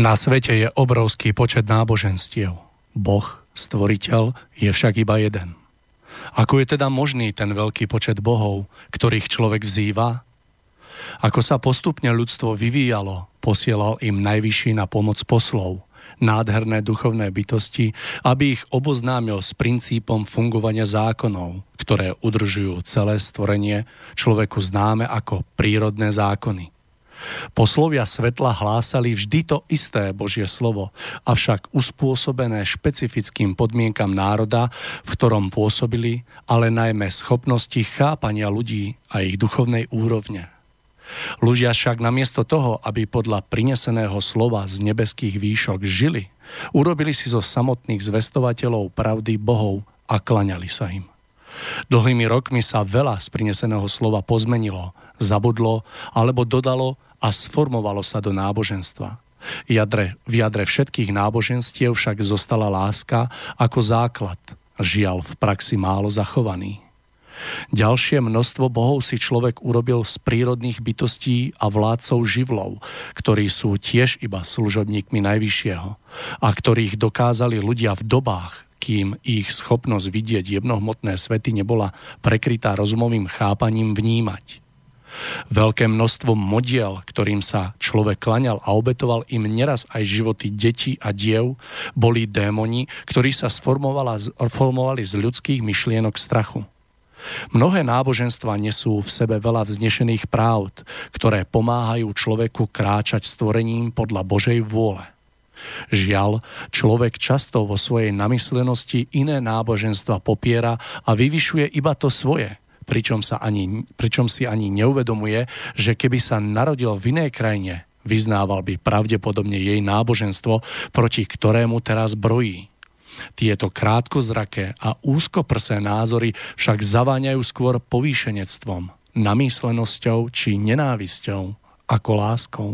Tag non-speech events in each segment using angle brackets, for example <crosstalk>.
Na svete je obrovský počet náboženstiev. Boh, stvoriteľ, je však iba jeden. Ako je teda možný ten veľký počet bohov, ktorých človek vzýva? Ako sa postupne ľudstvo vyvíjalo, posielal im najvyšší na pomoc poslov, nádherné duchovné bytosti, aby ich oboznámil s princípom fungovania zákonov, ktoré udržujú celé stvorenie človeku známe ako prírodné zákony. Poslovia svetla hlásali vždy to isté Božie slovo, avšak uspôsobené špecifickým podmienkam národa, v ktorom pôsobili, ale najmä schopnosti chápania ľudí a ich duchovnej úrovne. Ľudia však namiesto toho, aby podľa prineseného slova z nebeských výšok žili, urobili si zo samotných zvestovateľov pravdy bohov a klaňali sa im. Dlhými rokmi sa veľa z prineseného slova pozmenilo, zabudlo alebo dodalo a sformovalo sa do náboženstva. Jadre, v jadre všetkých náboženstiev však zostala láska ako základ, žiaľ v praxi málo zachovaný. Ďalšie množstvo bohov si človek urobil z prírodných bytostí a vládcov živlov, ktorí sú tiež iba služobníkmi Najvyššieho a ktorých dokázali ľudia v dobách, kým ich schopnosť vidieť jemnohmotné svety nebola prekrytá rozumovým chápaním vnímať. Veľké množstvo modiel, ktorým sa človek klaňal a obetoval im neraz aj životy detí a diev, boli démoni, ktorí sa sformovali z ľudských myšlienok strachu. Mnohé náboženstva nesú v sebe veľa vznešených práv, ktoré pomáhajú človeku kráčať stvorením podľa Božej vôle. Žiaľ, človek často vo svojej namyslenosti iné náboženstva popiera a vyvyšuje iba to svoje – pričom, sa ani, pričom si ani neuvedomuje, že keby sa narodil v inej krajine, vyznával by pravdepodobne jej náboženstvo, proti ktorému teraz brojí. Tieto krátkozraké a úzkoprsé názory však zaváňajú skôr povýšenectvom, namyslenosťou či nenávisťou ako láskou.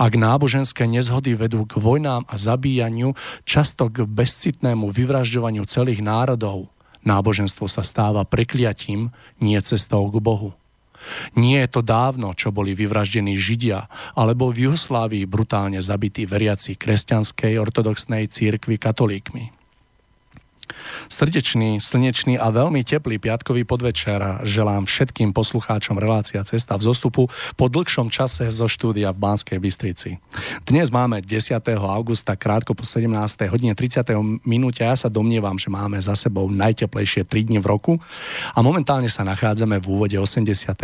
Ak náboženské nezhody vedú k vojnám a zabíjaniu, často k bezcitnému vyvražďovaniu celých národov, Náboženstvo sa stáva prekliatím, nie cestou k Bohu. Nie je to dávno, čo boli vyvraždení Židia, alebo v Juhoslávii brutálne zabití veriaci kresťanskej ortodoxnej církvy katolíkmi. Srdečný, slnečný a veľmi teplý piatkový podvečer želám všetkým poslucháčom relácia Cesta v zostupu po dlhšom čase zo štúdia v Banskej Bystrici. Dnes máme 10. augusta krátko po 17. hodine 30. minúte a ja sa domnievam, že máme za sebou najteplejšie 3 dni v roku a momentálne sa nachádzame v úvode 81.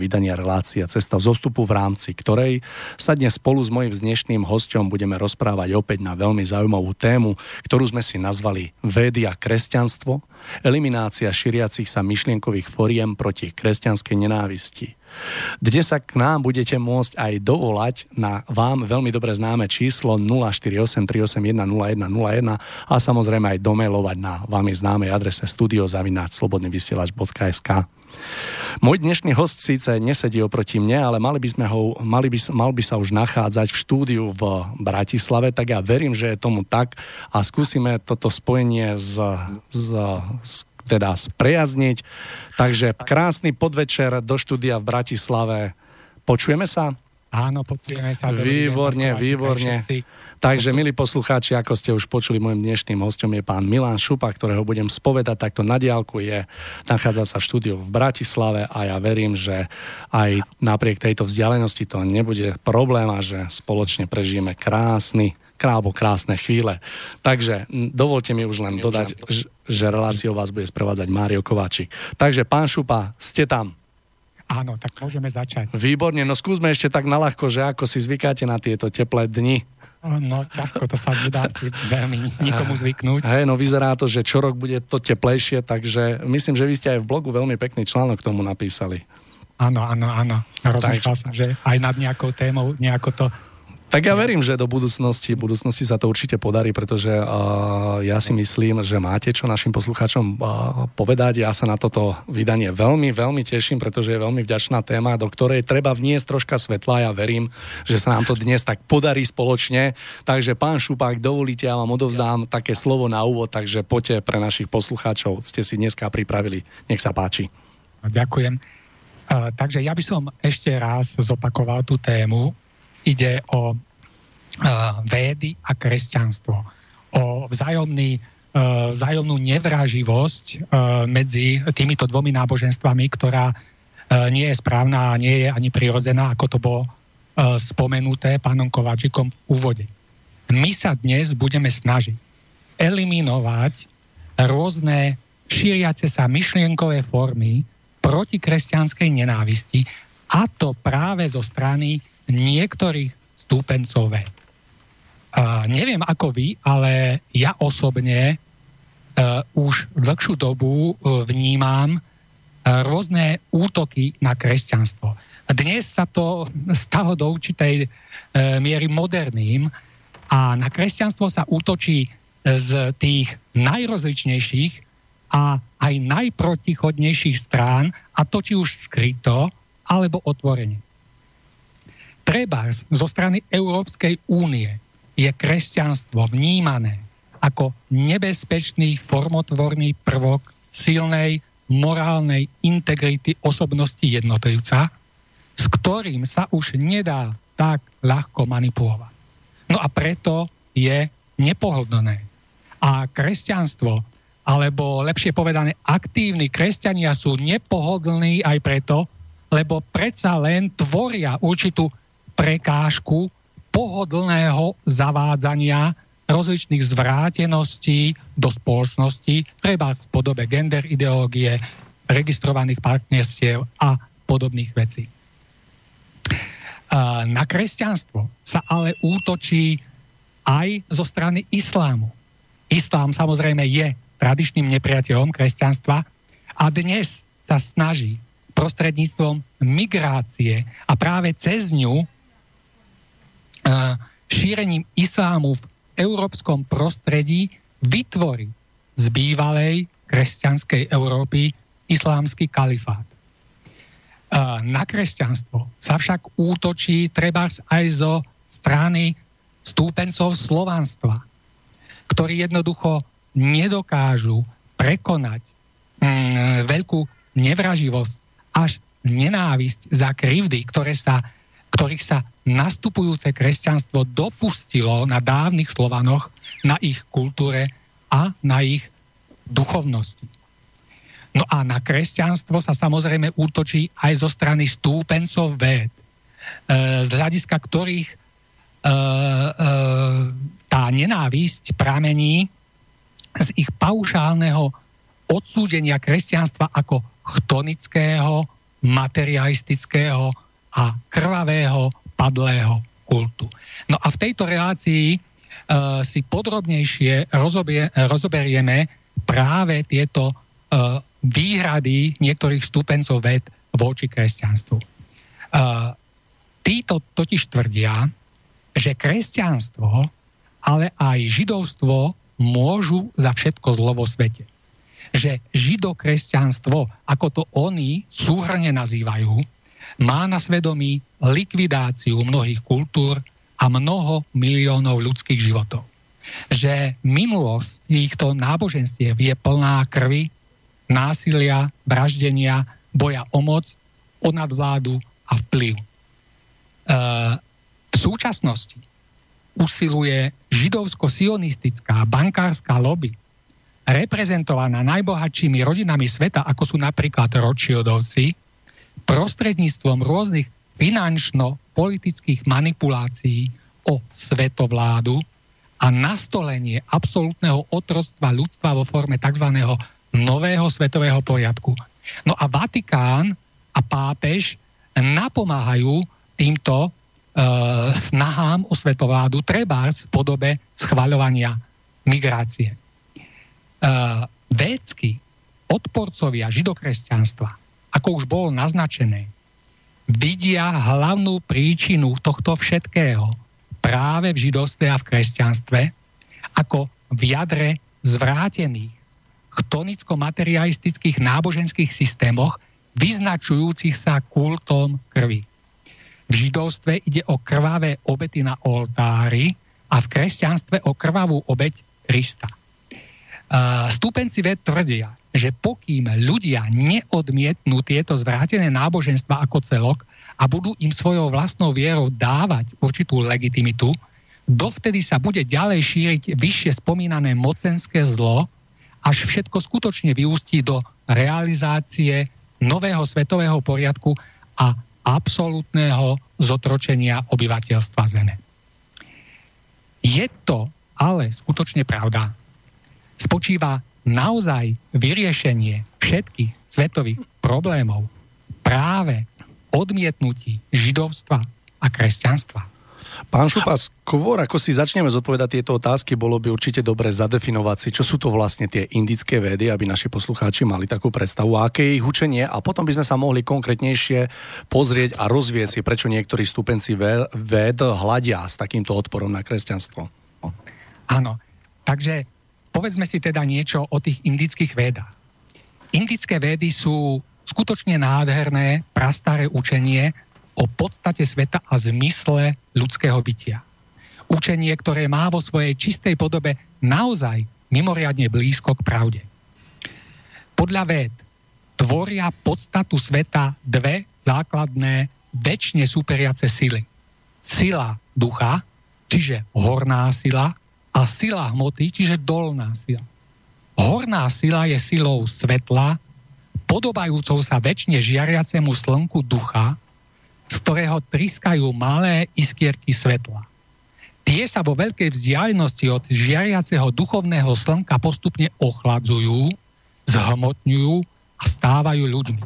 vydania relácia Cesta v zostupu v rámci ktorej sa dnes spolu s mojim dnešným hostom budeme rozprávať opäť na veľmi zaujímavú tému, ktorú sme si nazvali Védy a kresťanstvo, eliminácia šíriacich sa myšlienkových foriem proti kresťanskej nenávisti. Dnes sa k nám budete môcť aj dovolať na vám veľmi dobre známe číslo 0483810101 a samozrejme aj domailovať na vám známej adrese studiozavináč slobodnyvysielač.sk. Môj dnešný host síce nesedí oproti mne, ale mali by sme ho, mali by, mal by sa už nachádzať v štúdiu v Bratislave, tak ja verím, že je tomu tak a skúsime toto spojenie z, z, z teda sprejazniť. Takže krásny podvečer do štúdia v Bratislave. Počujeme sa? Áno, počujeme sa. Výborne, výborne. Takže, milí poslucháči, ako ste už počuli, môjim dnešným hostom je pán Milan Šupa, ktorého budem spovedať takto na diálku. Je nachádza sa v štúdiu v Bratislave a ja verím, že aj napriek tejto vzdialenosti to nebude problém a že spoločne prežijeme krásny krábo krásne chvíle. Takže dovolte mi už len dodať, že reláciou vás bude sprevádzať Mário Kováčik. Takže pán Šupa, ste tam. Áno, tak môžeme začať. Výborne, no skúsme ešte tak naľahko, že ako si zvykáte na tieto teplé dni. No ťažko, to sa nedá si veľmi nikomu zvyknúť. Hej, no vyzerá to, že čo rok bude to teplejšie, takže myslím, že vy ste aj v blogu veľmi pekný článok k tomu napísali. Áno, áno, áno. Rozmýšľal som, že aj nad nejakou témou nejako to tak ja verím, že do budúcnosti, budúcnosti sa to určite podarí, pretože uh, ja si myslím, že máte čo našim poslucháčom uh, povedať. Ja sa na toto vydanie veľmi, veľmi teším, pretože je veľmi vďačná téma, do ktorej treba vniesť troška svetla. Ja verím, že sa nám to dnes tak podarí spoločne. Takže pán Šupák, dovolíte, ja vám odovzdám také slovo na úvod, takže poďte pre našich poslucháčov. Ste si dneska pripravili. Nech sa páči. Ďakujem. Uh, takže ja by som ešte raz zopakoval tú tému, ide o uh, védy a kresťanstvo, o vzájomný, uh, vzájomnú nevraživosť uh, medzi týmito dvomi náboženstvami, ktorá nie je správna a nie je ani prirodzená, ako to bolo spomenuté pánom Kováčikom v úvode. My sa dnes budeme snažiť eliminovať rôzne šíriace sa myšlienkové formy proti kresťanskej nenávisti a to práve zo strany niektorých stúpencové. Uh, neviem ako vy, ale ja osobne uh, už dlhšiu dobu uh, vnímam uh, rôzne útoky na kresťanstvo. Dnes sa to <laughs> stalo do určitej miery moderným a na kresťanstvo sa útočí z tých najrozličnejších a aj najprotichodnejších strán, a to či už skryto, alebo otvorene treba zo strany Európskej únie je kresťanstvo vnímané ako nebezpečný formotvorný prvok silnej morálnej integrity osobnosti jednotlivca, s ktorým sa už nedá tak ľahko manipulovať. No a preto je nepohodlné. A kresťanstvo, alebo lepšie povedané, aktívni kresťania sú nepohodlní aj preto, lebo predsa len tvoria určitú prekážku pohodlného zavádzania rozličných zvráteností do spoločnosti, treba v podobe gender ideológie, registrovaných partnerstiev a podobných vecí. Na kresťanstvo sa ale útočí aj zo strany islámu. Islám samozrejme je tradičným nepriateľom kresťanstva a dnes sa snaží prostredníctvom migrácie a práve cez ňu šírením islámu v európskom prostredí vytvorí z bývalej kresťanskej Európy islámsky kalifát. Na kresťanstvo sa však útočí treba aj zo strany stúpencov slovanstva, ktorí jednoducho nedokážu prekonať mm, veľkú nevraživosť až nenávisť za krivdy, ktoré sa ktorých sa nastupujúce kresťanstvo dopustilo na dávnych Slovanoch, na ich kultúre a na ich duchovnosti. No a na kresťanstvo sa samozrejme útočí aj zo strany stúpencov véd, e, z hľadiska ktorých e, e, tá nenávisť pramení z ich paušálneho odsúdenia kresťanstva ako chtonického, materialistického, a krvavého padlého kultu. No a v tejto relácii uh, si podrobnejšie rozobie, rozoberieme práve tieto uh, výhrady niektorých stupencov ved voči kresťanstvu. Uh, títo totiž tvrdia, že kresťanstvo, ale aj židovstvo môžu za všetko zlo vo svete. že židokresťanstvo, ako to oni súhrne nazývajú, má na svedomí likvidáciu mnohých kultúr a mnoho miliónov ľudských životov. Že minulosť týchto náboženstiev je plná krvi, násilia, vraždenia, boja o moc, o nadvládu a vplyv. E, v súčasnosti usiluje židovsko-sionistická bankárska lobby reprezentovaná najbohatšími rodinami sveta, ako sú napríklad Rothschildovci, prostredníctvom rôznych finančno-politických manipulácií o svetovládu a nastolenie absolútneho otroctva ľudstva vo forme tzv. nového svetového poriadku. No a Vatikán a pápež napomáhajú týmto e, snahám o svetovládu, treba v podobe schvaľovania migrácie védsky odporcovia židokresťanstva, ako už bolo naznačené, vidia hlavnú príčinu tohto všetkého práve v židovstve a v kresťanstve ako v jadre zvrátených chtonicko-materialistických náboženských systémoch vyznačujúcich sa kultom krvi. V židovstve ide o krvavé obety na oltári a v kresťanstve o krvavú obeť Krista. Stúpenci ved tvrdia, že pokým ľudia neodmietnú tieto zvrátené náboženstva ako celok a budú im svojou vlastnou vierou dávať určitú legitimitu, dovtedy sa bude ďalej šíriť vyššie spomínané mocenské zlo, až všetko skutočne vyústí do realizácie nového svetového poriadku a absolútneho zotročenia obyvateľstva Zeme. Je to ale skutočne pravda, spočíva naozaj vyriešenie všetkých svetových problémov práve odmietnutí židovstva a kresťanstva. Pán Šupa, skôr ako si začneme zodpovedať tieto otázky, bolo by určite dobre zadefinovať si, čo sú to vlastne tie indické vedy, aby naši poslucháči mali takú predstavu, aké je ich učenie a potom by sme sa mohli konkrétnejšie pozrieť a rozvieť si, prečo niektorí stupenci ved hľadia s takýmto odporom na kresťanstvo. Áno, takže povedzme si teda niečo o tých indických vedách. Indické vedy sú skutočne nádherné, prastaré učenie o podstate sveta a zmysle ľudského bytia. Učenie, ktoré má vo svojej čistej podobe naozaj mimoriadne blízko k pravde. Podľa ved tvoria podstatu sveta dve základné, väčšine superiace sily. Sila ducha, čiže horná sila, a sila hmoty, čiže dolná sila. Horná sila je silou svetla, podobajúcou sa väčšine žiariacemu slnku ducha, z ktorého triskajú malé iskierky svetla. Tie sa vo veľkej vzdialenosti od žiariaceho duchovného slnka postupne ochladzujú, zhmotňujú a stávajú ľuďmi.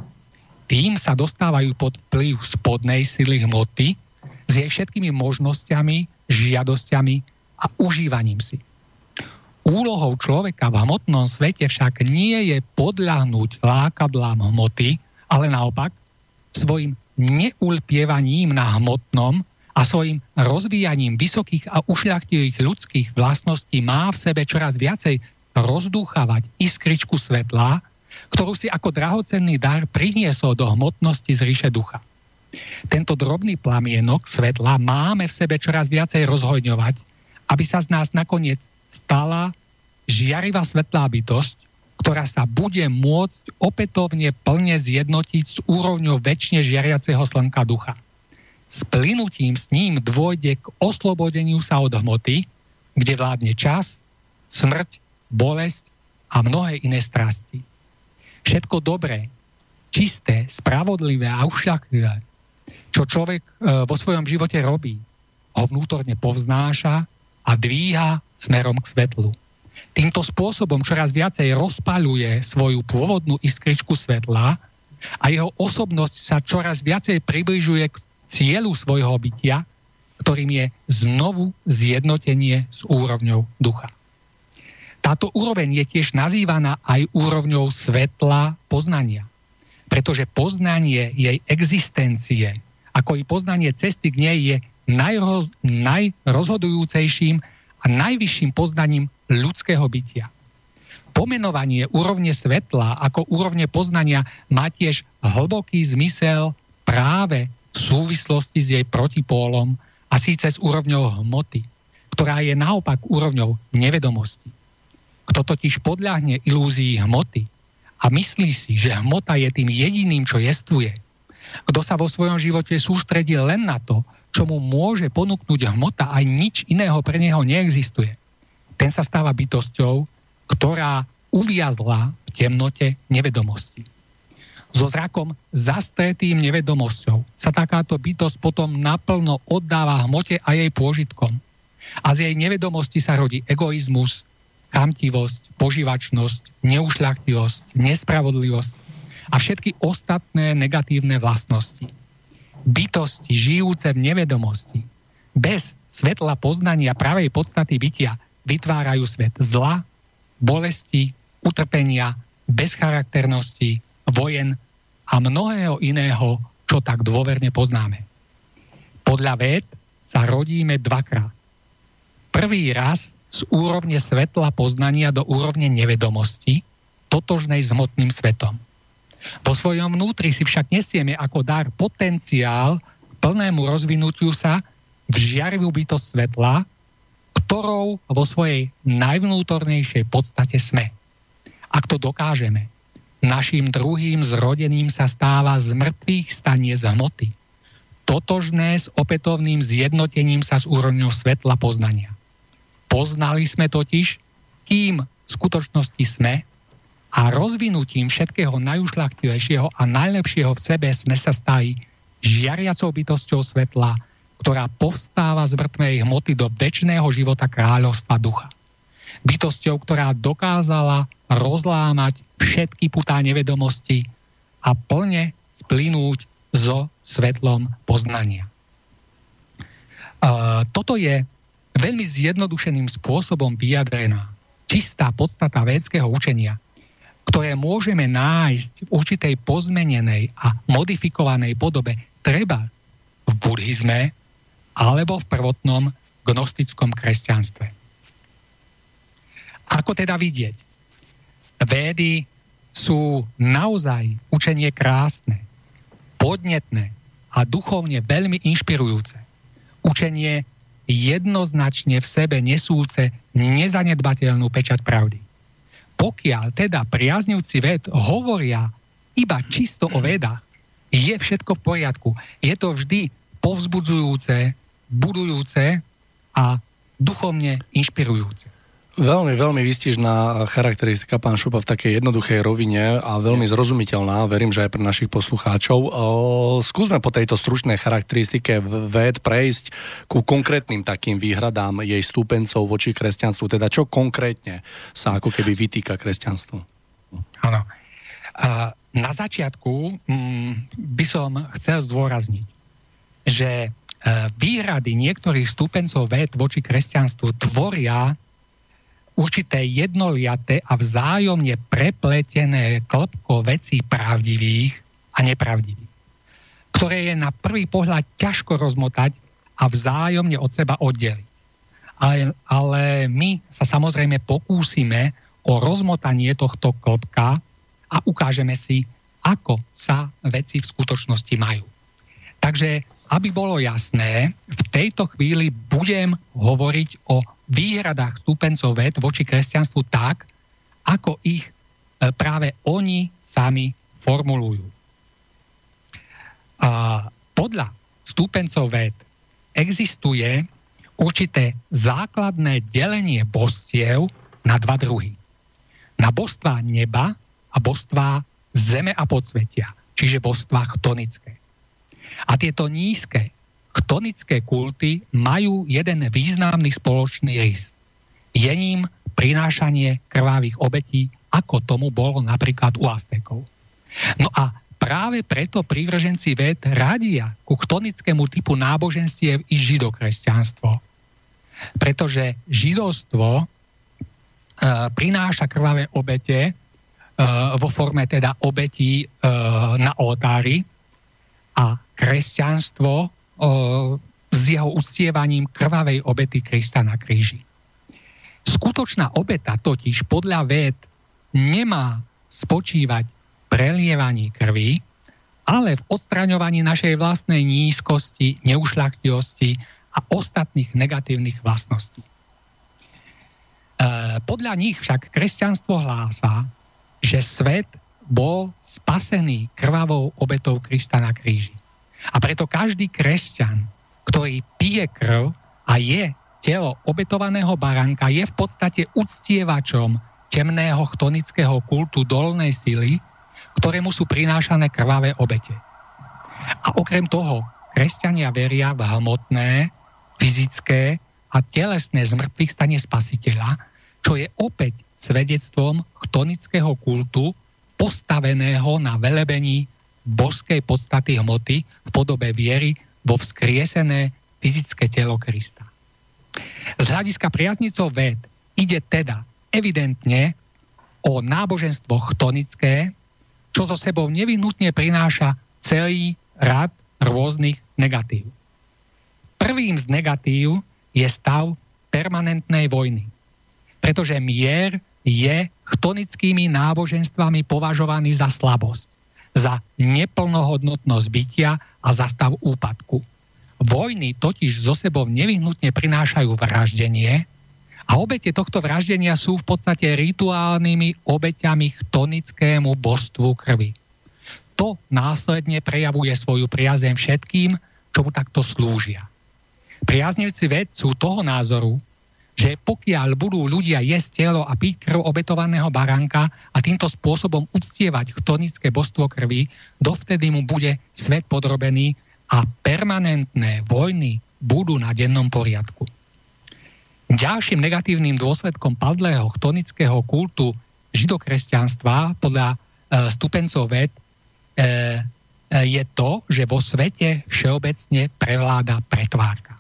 Tým sa dostávajú pod vplyv spodnej sily hmoty s jej všetkými možnosťami, žiadosťami a užívaním si. Úlohou človeka v hmotnom svete však nie je podľahnúť lákadlám hmoty, ale naopak svojim neulpievaním na hmotnom a svojim rozvíjaním vysokých a ušľachtilých ľudských vlastností má v sebe čoraz viacej rozdúchavať iskričku svetla, ktorú si ako drahocenný dar priniesol do hmotnosti z ríše ducha. Tento drobný plamienok svetla máme v sebe čoraz viacej rozhojňovať aby sa z nás nakoniec stala žiarivá svetlá bytosť, ktorá sa bude môcť opätovne plne zjednotiť s úrovňou väčšine žiariaceho slnka ducha. S plynutím s ním dôjde k oslobodeniu sa od hmoty, kde vládne čas, smrť, bolesť a mnohé iné strasti. Všetko dobré, čisté, spravodlivé a ušľaklivé, čo človek e, vo svojom živote robí, ho vnútorne povznáša a dvíha smerom k svetlu. Týmto spôsobom čoraz viacej rozpaľuje svoju pôvodnú iskričku svetla a jeho osobnosť sa čoraz viacej približuje k cieľu svojho bytia, ktorým je znovu zjednotenie s úrovňou ducha. Táto úroveň je tiež nazývaná aj úrovňou svetla poznania, pretože poznanie jej existencie, ako i poznanie cesty k nej je najroz, najrozhodujúcejším a najvyšším poznaním ľudského bytia. Pomenovanie úrovne svetla ako úrovne poznania má tiež hlboký zmysel práve v súvislosti s jej protipólom a síce s úrovňou hmoty, ktorá je naopak úrovňou nevedomosti. Kto totiž podľahne ilúzii hmoty a myslí si, že hmota je tým jediným, čo jestvuje, kto sa vo svojom živote sústredí len na to, čo mu môže ponúknuť hmota a nič iného pre neho neexistuje, ten sa stáva bytosťou, ktorá uviazla v temnote nevedomosti. So zrakom zastretým nevedomosťou sa takáto bytosť potom naplno oddáva hmote a jej pôžitkom. A z jej nevedomosti sa rodí egoizmus, chamtivosť, požívačnosť, neušľachtivosť, nespravodlivosť a všetky ostatné negatívne vlastnosti. Bytosti žijúce v nevedomosti, bez svetla poznania pravej podstaty bytia, vytvárajú svet zla, bolesti, utrpenia, bezcharakternosti, vojen a mnohého iného, čo tak dôverne poznáme. Podľa ved sa rodíme dvakrát. Prvý raz z úrovne svetla poznania do úrovne nevedomosti, totožnej s hmotným svetom. Vo svojom vnútri si však nesieme ako dar potenciál plnému rozvinutiu sa v žiarivú bytosť svetla, ktorou vo svojej najvnútornejšej podstate sme. Ak to dokážeme, našim druhým zrodením sa stáva z mŕtvych stanie z hmoty. Totožné s opätovným zjednotením sa s úrovňou svetla poznania. Poznali sme totiž, kým v skutočnosti sme a rozvinutím všetkého najušľachtivejšieho a najlepšieho v sebe sme sa stali žiariacou bytosťou svetla, ktorá povstáva z mŕtvej hmoty do väčšného života kráľovstva ducha. Bytosťou, ktorá dokázala rozlámať všetky putá nevedomosti a plne splynúť so svetlom poznania. Uh, toto je veľmi zjednodušeným spôsobom vyjadrená čistá podstata védského učenia, ktoré môžeme nájsť v určitej pozmenenej a modifikovanej podobe treba v buddhizme, alebo v prvotnom gnostickom kresťanstve. Ako teda vidieť? Védy sú naozaj učenie krásne, podnetné a duchovne veľmi inšpirujúce. Učenie jednoznačne v sebe nesúce nezanedbateľnú pečať pravdy. Pokiaľ teda priaznivci ved hovoria iba čisto o vedách, je všetko v poriadku. Je to vždy povzbudzujúce, budujúce a duchovne inšpirujúce. Veľmi, veľmi výstižná charakteristika pán Šupa v takej jednoduchej rovine a veľmi zrozumiteľná, verím, že aj pre našich poslucháčov. Skúsme po tejto stručnej charakteristike ved prejsť ku konkrétnym takým výhradám jej stúpencov voči kresťanstvu. Teda čo konkrétne sa ako keby vytýka kresťanstvu? Áno. Na začiatku mm, by som chcel zdôrazniť, že E, výhrady niektorých stupencov ved voči kresťanstvu tvoria určité jednoliaté a vzájomne prepletené klopko vecí pravdivých a nepravdivých, ktoré je na prvý pohľad ťažko rozmotať a vzájomne od seba oddeliť. Ale, ale my sa samozrejme pokúsime o rozmotanie tohto klopka a ukážeme si, ako sa veci v skutočnosti majú. Takže aby bolo jasné, v tejto chvíli budem hovoriť o výhradách stúpencov ved voči kresťanstvu tak, ako ich e, práve oni sami formulujú. A podľa stúpencov ved existuje určité základné delenie božstiev na dva druhy. Na božstvá neba a božstvá zeme a podsvetia, čiže božstvá chtonické. A tieto nízke chtonické kulty majú jeden významný spoločný rys. Je ním prinášanie krvavých obetí, ako tomu bolo napríklad u Aztekov. No a práve preto prívrženci ved radia ku chtonickému typu náboženstiev i židokresťanstvo. Pretože židovstvo e, prináša krvavé obete e, vo forme teda obetí e, na oltári a kresťanstvo s jeho uctievaním krvavej obety Krista na kríži. Skutočná obeta totiž podľa ved nemá spočívať prelievaní krvi, ale v odstraňovaní našej vlastnej nízkosti, neušľachtivosti a ostatných negatívnych vlastností. E, podľa nich však kresťanstvo hlása, že svet bol spasený krvavou obetou Krista na kríži. A preto každý kresťan, ktorý pije krv a je telo obetovaného baránka je v podstate uctievačom temného chtonického kultu dolnej sily, ktorému sú prinášané krvavé obete. A okrem toho, kresťania veria v hmotné, fyzické a telesné zmrtvých stane spasiteľa, čo je opäť svedectvom chtonického kultu postaveného na velebení božskej podstaty hmoty v podobe viery vo vzkriesené fyzické telo Krista. Z hľadiska priaznicov ved ide teda evidentne o náboženstvo chtonické, čo so sebou nevyhnutne prináša celý rad rôznych negatív. Prvým z negatív je stav permanentnej vojny. Pretože mier je chtonickými náboženstvami považovaný za slabosť, za neplnohodnotnosť bytia a za stav úpadku. Vojny totiž zo sebou nevyhnutne prinášajú vraždenie a obete tohto vraždenia sú v podstate rituálnymi obeťami chtonickému božstvu krvi. To následne prejavuje svoju priazem všetkým, čomu takto slúžia. Priaznivci ved sú toho názoru, že pokiaľ budú ľudia jesť telo a piť krv obetovaného baránka a týmto spôsobom uctievať chtonické božstvo krvi, dovtedy mu bude svet podrobený a permanentné vojny budú na dennom poriadku. Ďalším negatívnym dôsledkom padlého chtonického kultu židokresťanstva podľa e, stupencov ved e, e, je to, že vo svete všeobecne prevláda pretvárka.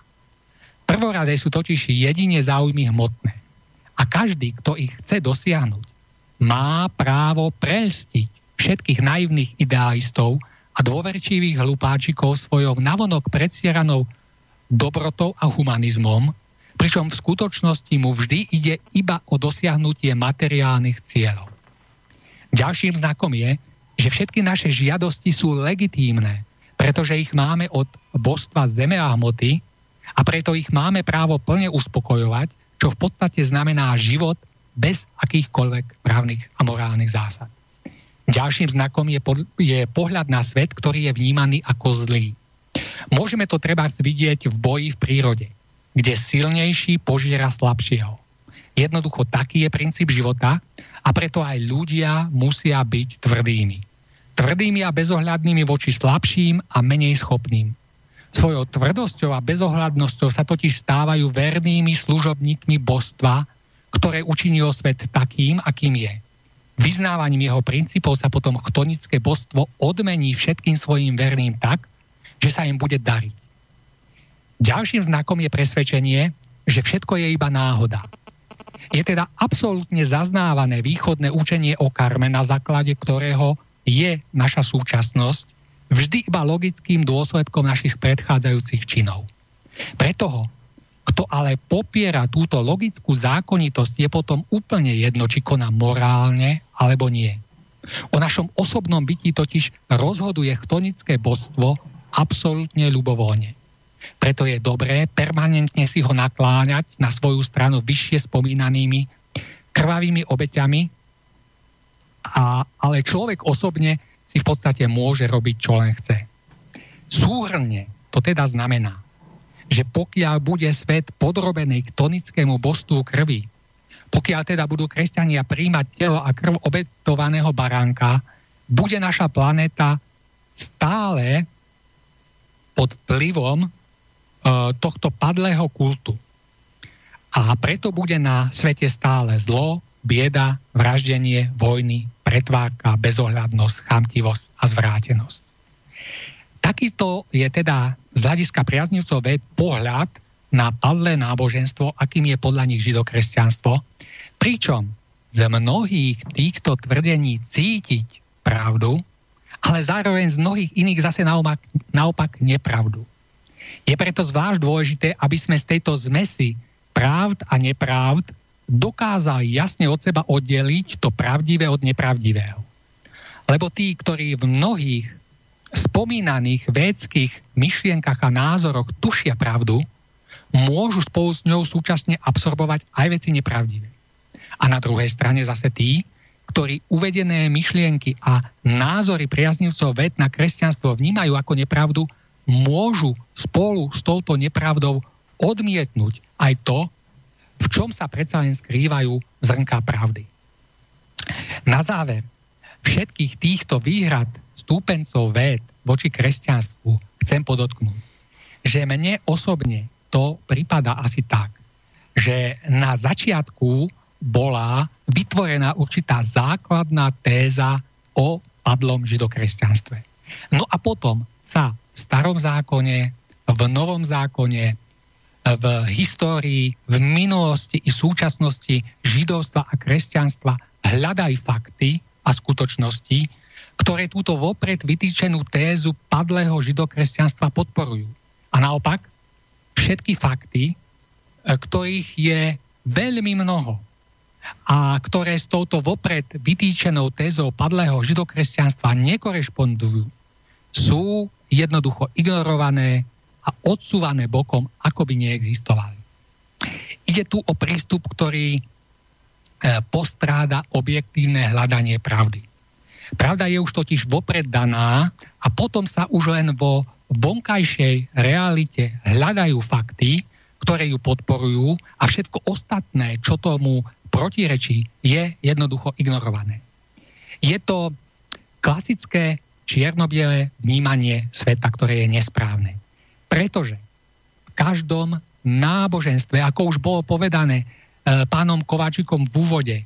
Prvoradé sú totiž jedine záujmy hmotné. A každý, kto ich chce dosiahnuť, má právo prelstiť všetkých naivných idealistov, a dôverčivých hlupáčikov svojou navonok predstieranou dobrotou a humanizmom, pričom v skutočnosti mu vždy ide iba o dosiahnutie materiálnych cieľov. Ďalším znakom je, že všetky naše žiadosti sú legitímne, pretože ich máme od božstva zeme a hmoty a preto ich máme právo plne uspokojovať, čo v podstate znamená život bez akýchkoľvek právnych a morálnych zásad. Ďalším znakom je, po, je pohľad na svet, ktorý je vnímaný ako zlý. Môžeme to treba vidieť v boji v prírode, kde silnejší požiera slabšieho. Jednoducho taký je princíp života a preto aj ľudia musia byť tvrdými. Tvrdými a bezohľadnými voči slabším a menej schopným. Svojou tvrdosťou a bezohľadnosťou sa totiž stávajú vernými služobníkmi božstva, ktoré učinilo svet takým, akým je. Vyznávaním jeho princípov sa potom chtonické božstvo odmení všetkým svojim verným tak, že sa im bude dariť. Ďalším znakom je presvedčenie, že všetko je iba náhoda. Je teda absolútne zaznávané východné učenie o karme, na základe ktorého je naša súčasnosť vždy iba logickým dôsledkom našich predchádzajúcich činov. Preto ho kto ale popiera túto logickú zákonitosť, je potom úplne jedno, či koná morálne alebo nie. O našom osobnom bytí totiž rozhoduje chtonické božstvo absolútne ľubovoľne. Preto je dobré permanentne si ho nakláňať na svoju stranu vyššie spomínanými krvavými obeťami, a, ale človek osobne si v podstate môže robiť, čo len chce. Súhrne to teda znamená, že pokiaľ bude svet podrobený k tonickému božstvu krvi, pokiaľ teda budú kresťania príjmať telo a krv obetovaného baránka, bude naša planéta stále pod vplyvom e, tohto padlého kultu. A preto bude na svete stále zlo, bieda, vraždenie, vojny, pretvárka, bezohľadnosť, chamtivosť a zvrátenosť. Takýto je teda z hľadiska priaznivcov ved pohľad na padlé náboženstvo, akým je podľa nich židokresťanstvo, pričom z mnohých týchto tvrdení cítiť pravdu, ale zároveň z mnohých iných zase naopak, naopak nepravdu. Je preto zvlášť dôležité, aby sme z tejto zmesi pravd a nepravd dokázali jasne od seba oddeliť to pravdivé od nepravdivého. Lebo tí, ktorí v mnohých spomínaných védských myšlienkach a názoroch tušia pravdu, môžu spolu s ňou súčasne absorbovať aj veci nepravdivé. A na druhej strane zase tí, ktorí uvedené myšlienky a názory priaznivcov ved na kresťanstvo vnímajú ako nepravdu, môžu spolu s touto nepravdou odmietnúť aj to, v čom sa predsa len skrývajú zrnká pravdy. Na záver všetkých týchto výhrad stúpencov ved voči kresťanstvu chcem podotknúť, že mne osobne to prípada asi tak, že na začiatku bola vytvorená určitá základná téza o padlom židokresťanstve. No a potom sa v starom zákone, v novom zákone, v histórii, v minulosti i súčasnosti židovstva a kresťanstva hľadajú fakty a skutočnosti, ktoré túto vopred vytýčenú tézu padlého židokresťanstva podporujú. A naopak, všetky fakty, e, ktorých je veľmi mnoho a ktoré s touto vopred vytýčenou tézou padlého židokresťanstva nekorešpondujú, sú jednoducho ignorované a odsúvané bokom, ako by neexistovali. Ide tu o prístup, ktorý e, postráda objektívne hľadanie pravdy. Pravda je už totiž vopred daná a potom sa už len vo vonkajšej realite hľadajú fakty, ktoré ju podporujú a všetko ostatné, čo tomu protirečí, je jednoducho ignorované. Je to klasické čiernobiele vnímanie sveta, ktoré je nesprávne. Pretože v každom náboženstve, ako už bolo povedané e, pánom Kováčikom v úvode,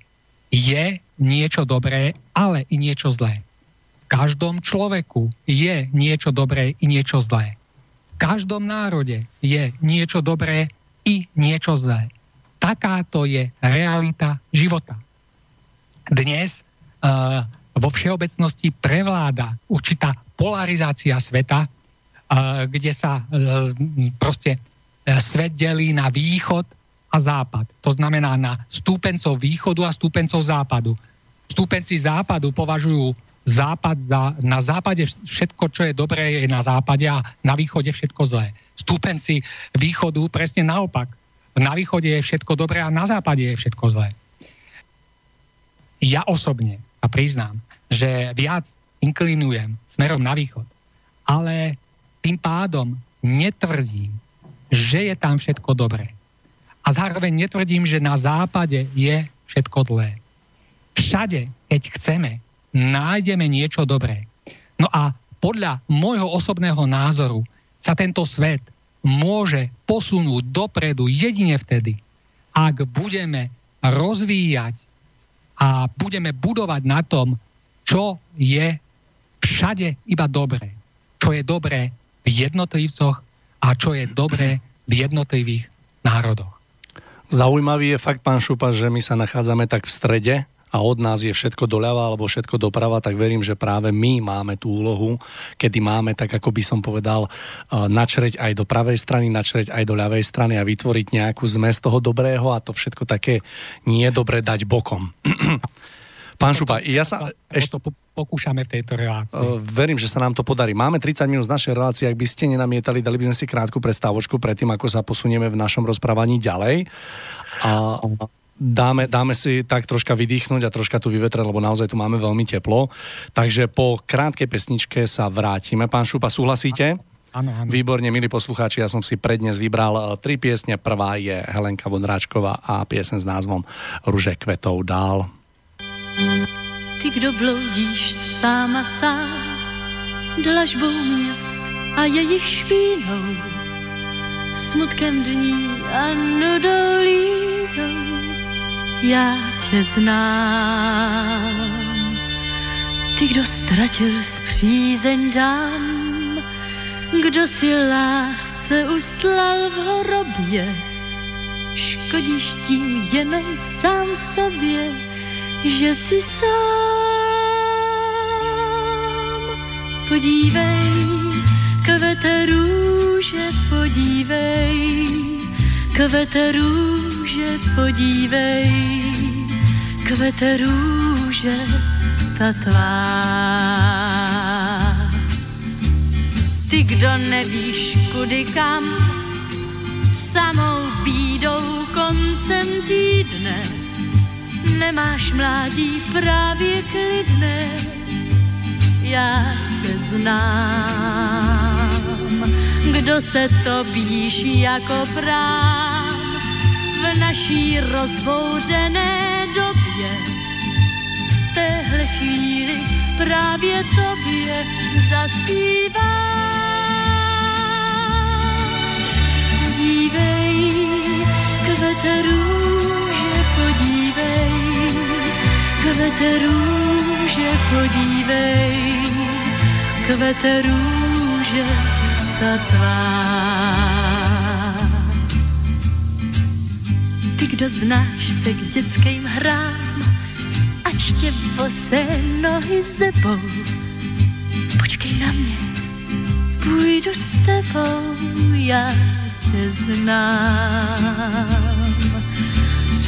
je niečo dobré, ale i niečo zlé. V každom človeku je niečo dobré i niečo zlé. V každom národe je niečo dobré i niečo zlé. Takáto je realita života. Dnes uh, vo všeobecnosti prevláda určitá polarizácia sveta, kde sa uh, proste uh, svet delí na východ a západ. To znamená na stúpencov východu a stúpencov západu. Stúpenci západu považujú západ za, na západe všetko, čo je dobré, je na západe a na východe všetko zlé. Stúpenci východu presne naopak. Na východe je všetko dobré a na západe je všetko zlé. Ja osobne sa priznám, že viac inklinujem smerom na východ, ale tým pádom netvrdím, že je tam všetko dobré. A zároveň netvrdím, že na západe je všetko zlé. Všade, keď chceme, nájdeme niečo dobré. No a podľa môjho osobného názoru sa tento svet môže posunúť dopredu jedine vtedy, ak budeme rozvíjať a budeme budovať na tom, čo je všade iba dobré. Čo je dobré v jednotlivcoch a čo je dobré v jednotlivých národoch. Zaujímavý je fakt, pán Šupa, že my sa nachádzame tak v strede a od nás je všetko doľava alebo všetko doprava, tak verím, že práve my máme tú úlohu, kedy máme, tak ako by som povedal, uh, načreť aj do pravej strany, načreť aj do ľavej strany a vytvoriť nejakú zmes toho dobrého a to všetko také nie dobre dať bokom. <clears throat> Pán Šupa, ja sa... Ešte to pokúšame v tejto relácii. Verím, že sa nám to podarí. Máme 30 minút z našej relácie, ak by ste nenamietali, dali by sme si krátku prestávočku predtým, ako sa posunieme v našom rozprávaní ďalej. A dáme, dáme si tak troška vydýchnuť a troška tu vyvetrať, lebo naozaj tu máme veľmi teplo. Takže po krátkej pesničke sa vrátime. Pán Šupa, súhlasíte? Áno, áno. Výborne, milí poslucháči, ja som si prednes vybral eh, tri piesne. Prvá je Helenka Vondráčková a piesen s názvom Ruže kvetov dál. Ty, kdo bloudíš sám a sám, dlažbou měst a jejich špínou, smutkem dní a nudou línou, já tě znám. Ty, kdo ztratil přízeň dám, kdo si lásce ustlal v hrobě, škodíš tím jenom sám sobě, že si sám. Podívej, kvete růže, podívej, kvete růže, podívej, kvete růže, ta tvá. Ty, kdo nevíš, kudy kam, samou bídou koncem týdne, nemáš mládí právě klidné, já tě znám. Kdo se to bíš jako prám v naší rozbouřené době, téhle chvíli právě tobě zaspívá. Podívej, kvete kvete růže, podívej, kvete růže, ta tvá. Ty, kdo znáš se k dětským hrám, ať tě bose nohy sebou. Počkej na mě, půjdu s tebou, já tě znám.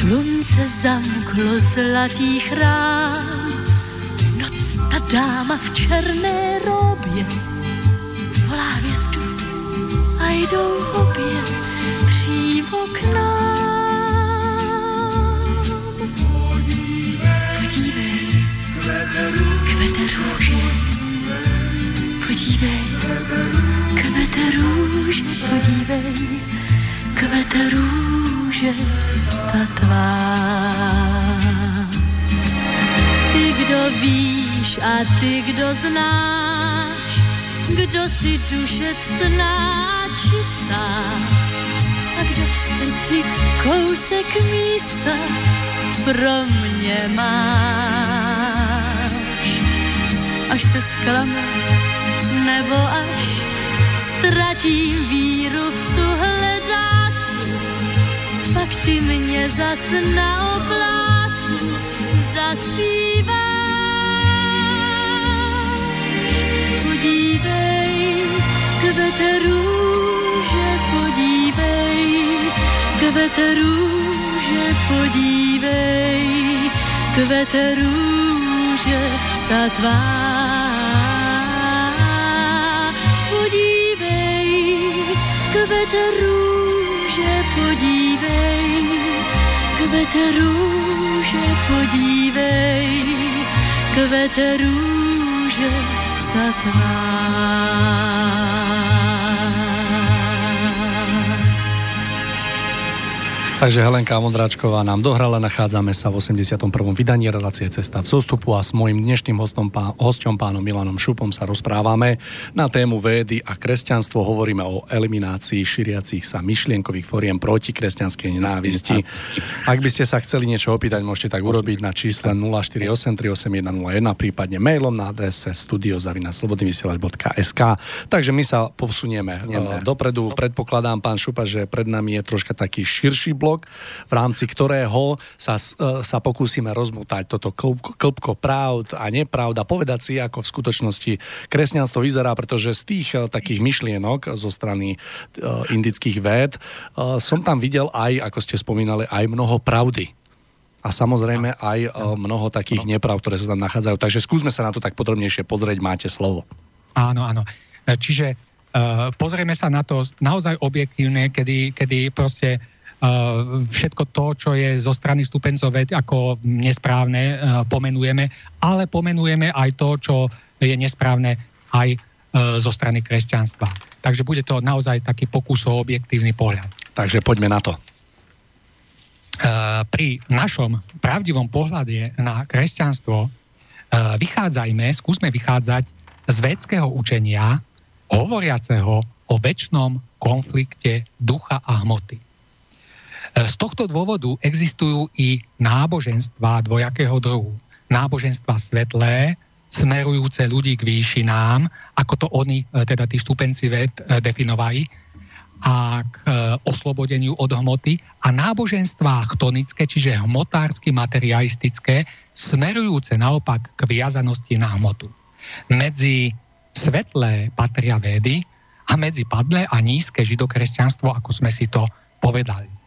Slunce zamklo zlatý chrám, noc ta dáma v černé robě volá hvězdu a jdou obě přímo k nám. Podívej, kvete růže, podívej, kvete růže, podívej, kvete růže, ta tvá. Ty, kdo víš a ty, kdo znáš, kdo si duše ctná čistá a kdo v srdci kousek místa pro mě máš. Až se zklame, nebo až ztratím víru v tuhle pak ty mě zas na oplátku zaspíváš. Podívej, kvete růže, podívej, kvete růže, podívej, kvete růže, ta tvá. Podívej, kvete růže, podívej, kvete růže, podívej, kvete růže, ta tvá. Takže Helenka Mondráčková nám dohrala, nachádzame sa v 81. vydaní relácie Cesta v zostupu a s mojim dnešným hostom, pá, hostom pánom Milanom Šupom sa rozprávame na tému védy a kresťanstvo. Hovoríme o eliminácii šíriacich sa myšlienkových foriem proti kresťanskej nenávisti. Ak by ste sa chceli niečo opýtať, môžete tak urobiť na čísle 04838101, prípadne mailom na adrese studiozavinaslobodyvysielač.sk Takže my sa posunieme uh, dopredu. Predpokladám, pán Šupa, že pred nami je troška taký širší blok, v rámci ktorého sa, uh, sa pokúsime rozmutať toto klb, klbko pravd a nepravd a povedať si, ako v skutočnosti kresťanstvo vyzerá, pretože z tých uh, takých myšlienok zo strany uh, indických véd som tam videl aj, ako ste spomínali, aj mnoho pravdy. A samozrejme aj mnoho takých neprav, ktoré sa tam nachádzajú. Takže skúsme sa na to tak podrobnejšie pozrieť, máte slovo. Áno, áno. E, Čiže uh, pozrieme sa na to naozaj objektívne, kedy, kedy proste všetko to, čo je zo strany stupencov ako nesprávne, uh, pomenujeme, ale pomenujeme aj to, čo je nesprávne aj uh, zo strany kresťanstva. Takže bude to naozaj taký pokus o objektívny pohľad. Takže poďme na to. Uh, pri našom pravdivom pohľade na kresťanstvo vychádzajme, skúsme vychádzať z védského učenia, hovoriaceho o väčšnom konflikte ducha a hmoty. E, Z tohto dôvodu existujú i náboženstva dvojakého druhu. Náboženstva svetlé, smerujúce ľudí k výšinám, ako to oni, e, teda tí stupenci ved, e, definovali, a k oslobodeniu od hmoty a náboženstvá chtonické, čiže hmotársky materialistické, smerujúce naopak k viazanosti na hmotu. Medzi svetlé patria vedy a medzi padlé a nízke židokresťanstvo, ako sme si to povedali.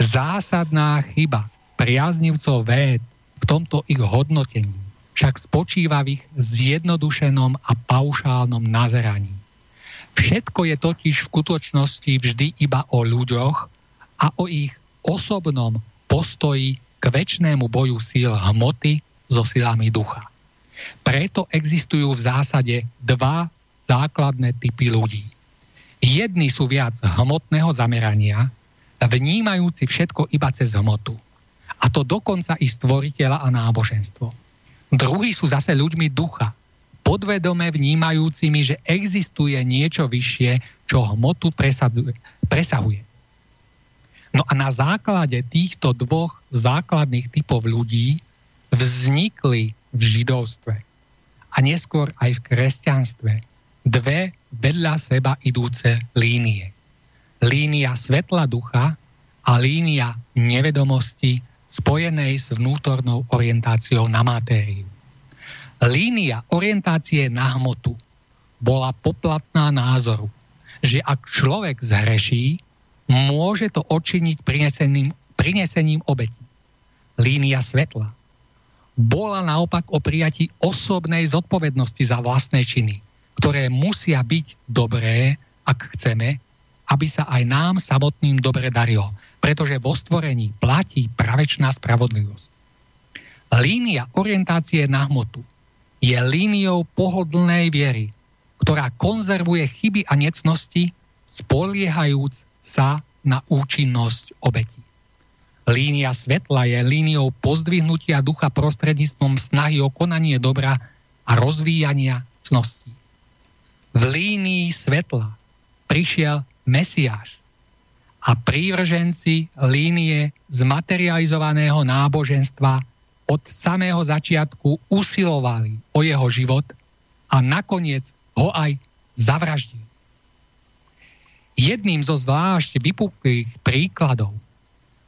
Zásadná chyba priaznivcov véd v tomto ich hodnotení však spočíva v ich zjednodušenom a paušálnom nazeraní. Všetko je totiž v skutočnosti vždy iba o ľuďoch a o ich osobnom postoji k väčšnému boju síl hmoty so silami ducha. Preto existujú v zásade dva základné typy ľudí. Jedni sú viac hmotného zamerania, vnímajúci všetko iba cez hmotu. A to dokonca i stvoriteľa a náboženstvo. Druhí sú zase ľuďmi ducha, podvedome vnímajúcimi, že existuje niečo vyššie, čo hmotu presadzuje, presahuje. No a na základe týchto dvoch základných typov ľudí vznikli v židovstve a neskôr aj v kresťanstve dve vedľa seba idúce línie. Línia svetla ducha a línia nevedomosti spojenej s vnútornou orientáciou na matériu. Línia orientácie na hmotu bola poplatná názoru, že ak človek zhreší, môže to odčiniť prinesením, prinesením obetí. Línia svetla bola naopak o prijatí osobnej zodpovednosti za vlastné činy, ktoré musia byť dobré, ak chceme, aby sa aj nám samotným dobre darilo, pretože vo stvorení platí pravečná spravodlivosť. Línia orientácie na hmotu je líniou pohodlnej viery, ktorá konzervuje chyby a necnosti, spoliehajúc sa na účinnosť obetí. Línia svetla je líniou pozdvihnutia ducha prostredníctvom snahy o konanie dobra a rozvíjania cností. V línii svetla prišiel Mesiáš a prívrženci línie zmaterializovaného náboženstva od samého začiatku usilovali o jeho život a nakoniec ho aj zavraždili. Jedným zo zvlášť vypuklých príkladov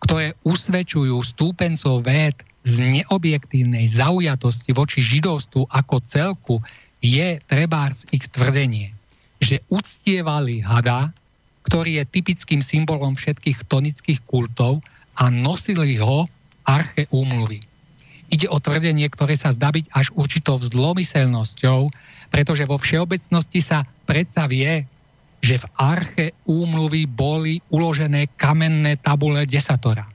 ktoré usvedčujú stúpencov véd z neobjektívnej zaujatosti voči židovstvu ako celku, je trebárs ich tvrdenie, že uctievali hada, ktorý je typickým symbolom všetkých tonických kultov a nosili ho arche úmluvy. Ide o tvrdenie, ktoré sa zdá byť až určitou vzlomyselnosťou, pretože vo všeobecnosti sa predsa vie, že v arche úmluvy boli uložené kamenné tabule desatora.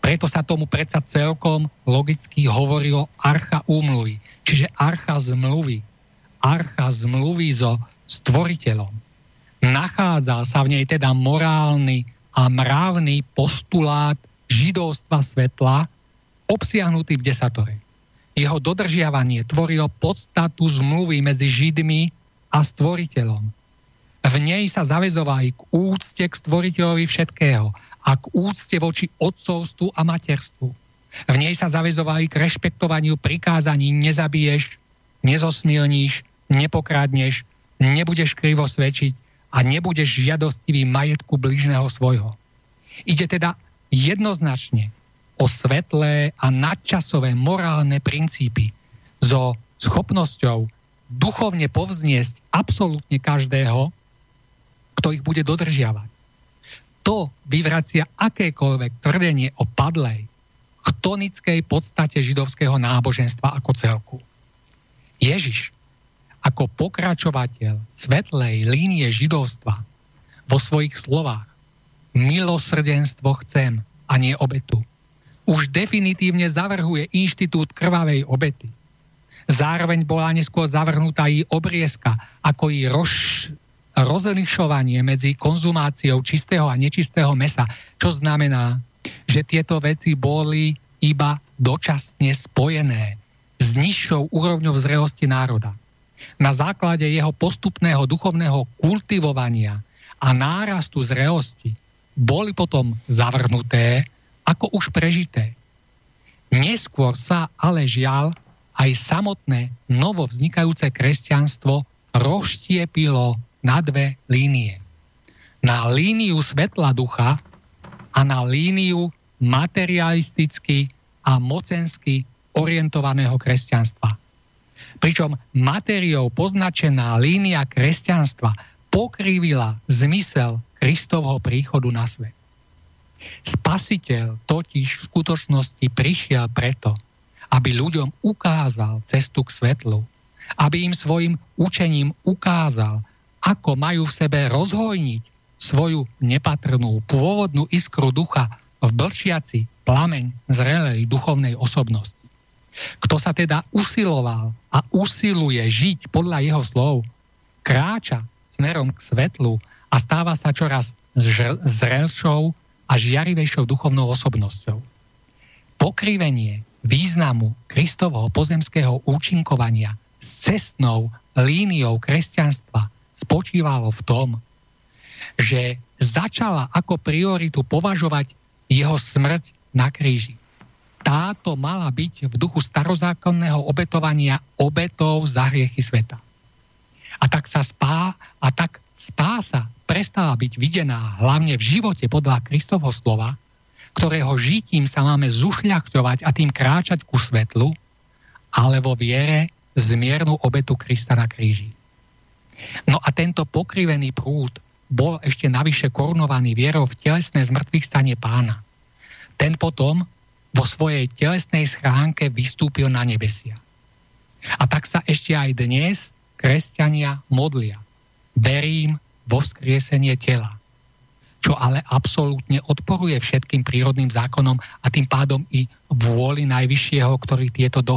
Preto sa tomu predsa celkom logicky hovorilo archa úmluvy, čiže archa zmluvy. Archa zmluvy so stvoriteľom. Nachádzal sa v nej teda morálny a mravný postulát židovstva svetla, obsiahnutý v desatore. Jeho dodržiavanie tvorilo podstatu zmluvy medzi Židmi a stvoriteľom v nej sa zavezovali k úcte k stvoriteľovi všetkého a k úcte voči otcovstvu a materstvu. V nej sa zavezovali k rešpektovaniu prikázaní nezabiješ, nezosmilníš, nepokradneš, nebudeš krivo svedčiť a nebudeš žiadostivý majetku blížneho svojho. Ide teda jednoznačne o svetlé a nadčasové morálne princípy so schopnosťou duchovne povzniesť absolútne každého, kto ich bude dodržiavať. To vyvracia akékoľvek tvrdenie o padlej, chtonickej podstate židovského náboženstva ako celku. Ježiš ako pokračovateľ svetlej línie židovstva vo svojich slovách milosrdenstvo chcem a nie obetu. Už definitívne zavrhuje inštitút krvavej obety. Zároveň bola neskôr zavrhnutá i obriezka, ako i roš, rozlišovanie medzi konzumáciou čistého a nečistého mesa, čo znamená, že tieto veci boli iba dočasne spojené s nižšou úrovňou zrelosti národa. Na základe jeho postupného duchovného kultivovania a nárastu zrelosti boli potom zavrhnuté ako už prežité. Neskôr sa ale žiaľ aj samotné novo vznikajúce kresťanstvo rozštiepilo na dve línie. Na líniu svetla ducha a na líniu materialisticky a mocensky orientovaného kresťanstva. Pričom materiou poznačená línia kresťanstva pokrývila zmysel Kristovho príchodu na svet. Spasiteľ totiž v skutočnosti prišiel preto, aby ľuďom ukázal cestu k svetlu, aby im svojim učením ukázal, ako majú v sebe rozhojniť svoju nepatrnú pôvodnú iskru ducha v blčiaci plameň zrelej duchovnej osobnosti. Kto sa teda usiloval a usiluje žiť podľa jeho slov, kráča smerom k svetlu a stáva sa čoraz zrelšou a žiarivejšou duchovnou osobnosťou. Pokrivenie významu Kristovho pozemského účinkovania s cestnou líniou kresťanstva spočívalo v tom, že začala ako prioritu považovať jeho smrť na kríži. Táto mala byť v duchu starozákonného obetovania obetov za hriechy sveta. A tak sa spá, a tak spása prestala byť videná hlavne v živote podľa Kristovho slova, ktorého žitím sa máme zušľachťovať a tým kráčať ku svetlu, ale vo viere zmiernu obetu Krista na kríži. No a tento pokrivený prúd bol ešte navyše korunovaný vierou v telesné zmrtvých stane pána. Ten potom vo svojej telesnej schránke vystúpil na nebesia. A tak sa ešte aj dnes kresťania modlia. Verím vo vzkriesenie tela čo ale absolútne odporuje všetkým prírodným zákonom a tým pádom i vôli Najvyššieho, ktorý tieto do,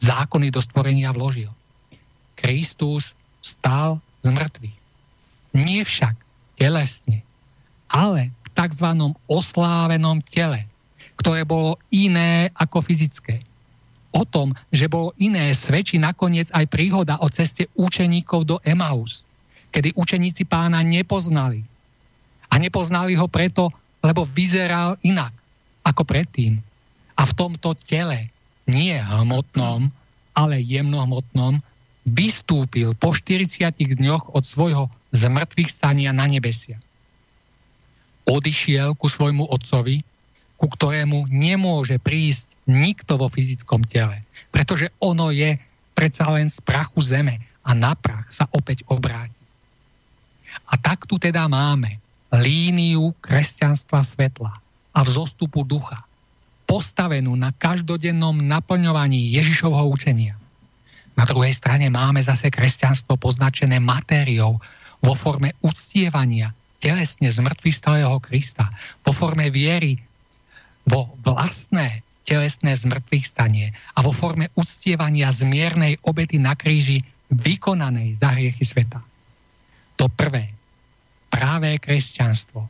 zákony do stvorenia vložil. Kristus stál z mŕtvych. Nie však telesne, ale v tzv. oslávenom tele, ktoré bolo iné ako fyzické. O tom, že bolo iné, svedčí nakoniec aj príhoda o ceste učeníkov do Emaus, kedy učeníci pána nepoznali, a nepoznali ho preto, lebo vyzeral inak ako predtým. A v tomto tele, nie hmotnom, ale jemnohmotnom, vystúpil po 40 dňoch od svojho zmrtvých stania na nebesia. Odišiel ku svojmu otcovi, ku ktorému nemôže prísť nikto vo fyzickom tele, pretože ono je predsa len z prachu zeme a na prach sa opäť obráti. A tak tu teda máme líniu kresťanstva svetla a vzostupu ducha, postavenú na každodennom naplňovaní Ježišovho učenia. Na druhej strane máme zase kresťanstvo poznačené matériou vo forme uctievania telesne zmrtvý stáleho Krista, vo forme viery vo vlastné telesné zmrtvých stanie a vo forme uctievania zmiernej obety na kríži vykonanej za hriechy sveta. To prvé, práve kresťanstvo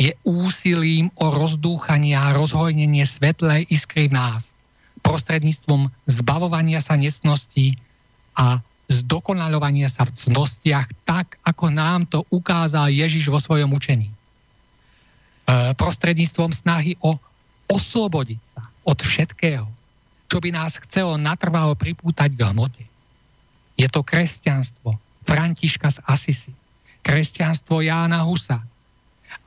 je úsilím o rozdúchanie a rozhojnenie svetlej iskry v nás prostredníctvom zbavovania sa nesností a zdokonalovania sa v cnostiach tak, ako nám to ukázal Ježiš vo svojom učení. E, prostredníctvom snahy o oslobodiť sa od všetkého, čo by nás chcelo natrvalo pripútať k hmote. Je to kresťanstvo Františka z Asisi, kresťanstvo Jána Husa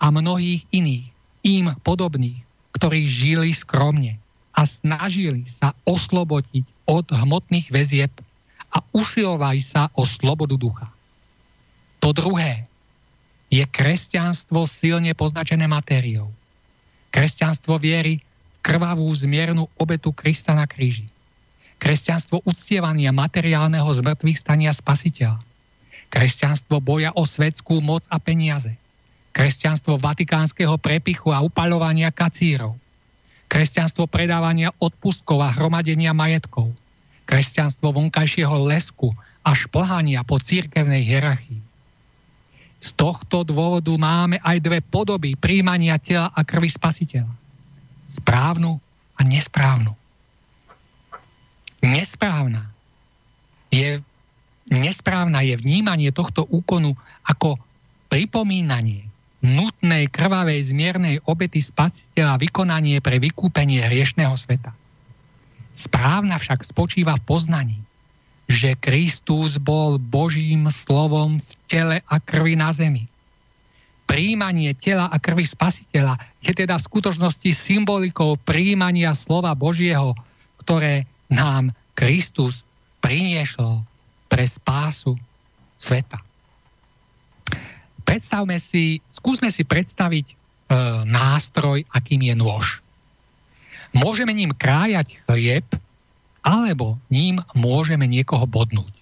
a mnohých iných, im podobných, ktorí žili skromne a snažili sa oslobodiť od hmotných väzieb a usilovali sa o slobodu ducha. To druhé je kresťanstvo silne poznačené matériou. Kresťanstvo viery krvavú zmiernu obetu Krista na kríži. Kresťanstvo uctievania materiálneho zmrtvých stania spasiteľa Kresťanstvo boja o svetskú moc a peniaze. Kresťanstvo vatikánskeho prepichu a upaľovania kacírov. Kresťanstvo predávania odpustkov a hromadenia majetkov. Kresťanstvo vonkajšieho lesku a šplhania po církevnej hierarchii. Z tohto dôvodu máme aj dve podoby príjmania tela a krvi spasiteľa. Správnu a nesprávnu. Nesprávna je nesprávna je vnímanie tohto úkonu ako pripomínanie nutnej krvavej zmiernej obety spasiteľa vykonanie pre vykúpenie hriešného sveta. Správna však spočíva v poznaní, že Kristus bol Božím slovom v tele a krvi na zemi. Príjmanie tela a krvi spasiteľa je teda v skutočnosti symbolikou príjmania slova Božieho, ktoré nám Kristus priniesol pre spásu sveta. Predstavme si, skúsme si predstaviť nástroj, akým je nôž. Môžeme ním krájať chlieb, alebo ním môžeme niekoho bodnúť.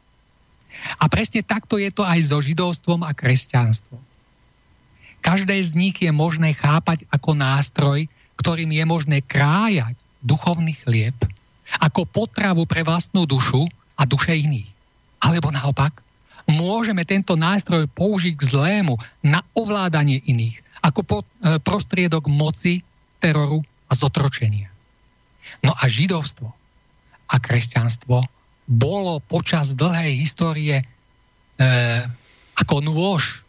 A presne takto je to aj so židovstvom a kresťanstvom. Každé z nich je možné chápať ako nástroj, ktorým je možné krájať duchovný chlieb ako potravu pre vlastnú dušu a duše iných. Alebo naopak, môžeme tento nástroj použiť k zlému na ovládanie iných, ako e, prostriedok moci, teroru a zotročenia. No a židovstvo a kresťanstvo bolo počas dlhej histórie e, ako nôž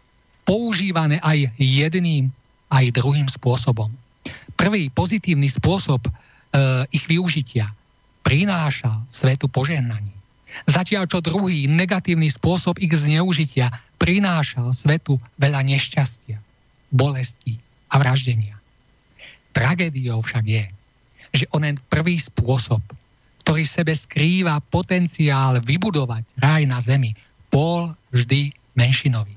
používané aj jedným, aj druhým spôsobom. Prvý pozitívny spôsob e, ich využitia prináša svetu požehnanie. Zatiaľ čo druhý negatívny spôsob ich zneužitia prinášal svetu veľa nešťastia, bolesti a vraždenia. Tragédiou však je, že onen prvý spôsob, ktorý v sebe skrýva potenciál vybudovať raj na zemi, bol vždy menšinový.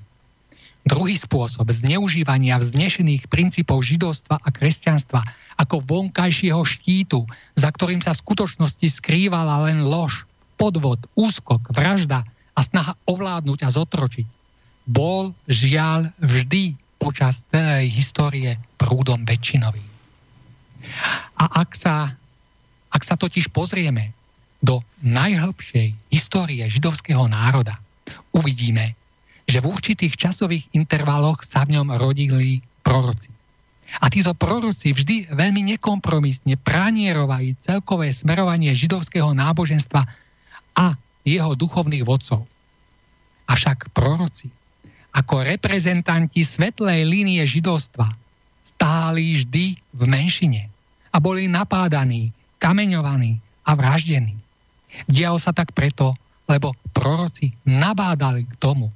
Druhý spôsob zneužívania vznešených princípov židovstva a kresťanstva ako vonkajšieho štítu, za ktorým sa v skutočnosti skrývala len lož, podvod, úskok, vražda a snaha ovládnuť a zotročiť, bol žiaľ vždy počas tej histórie prúdom väčšinový. A ak sa, ak sa totiž pozrieme do najhlbšej histórie židovského národa, uvidíme, že v určitých časových intervaloch sa v ňom rodili proroci. A títo proroci vždy veľmi nekompromisne pranierovali celkové smerovanie židovského náboženstva a jeho duchovných vodcov. Avšak proroci, ako reprezentanti svetlej línie židovstva, stáli vždy v menšine a boli napádaní, kameňovaní a vraždení. Dialo sa tak preto, lebo proroci nabádali k tomu,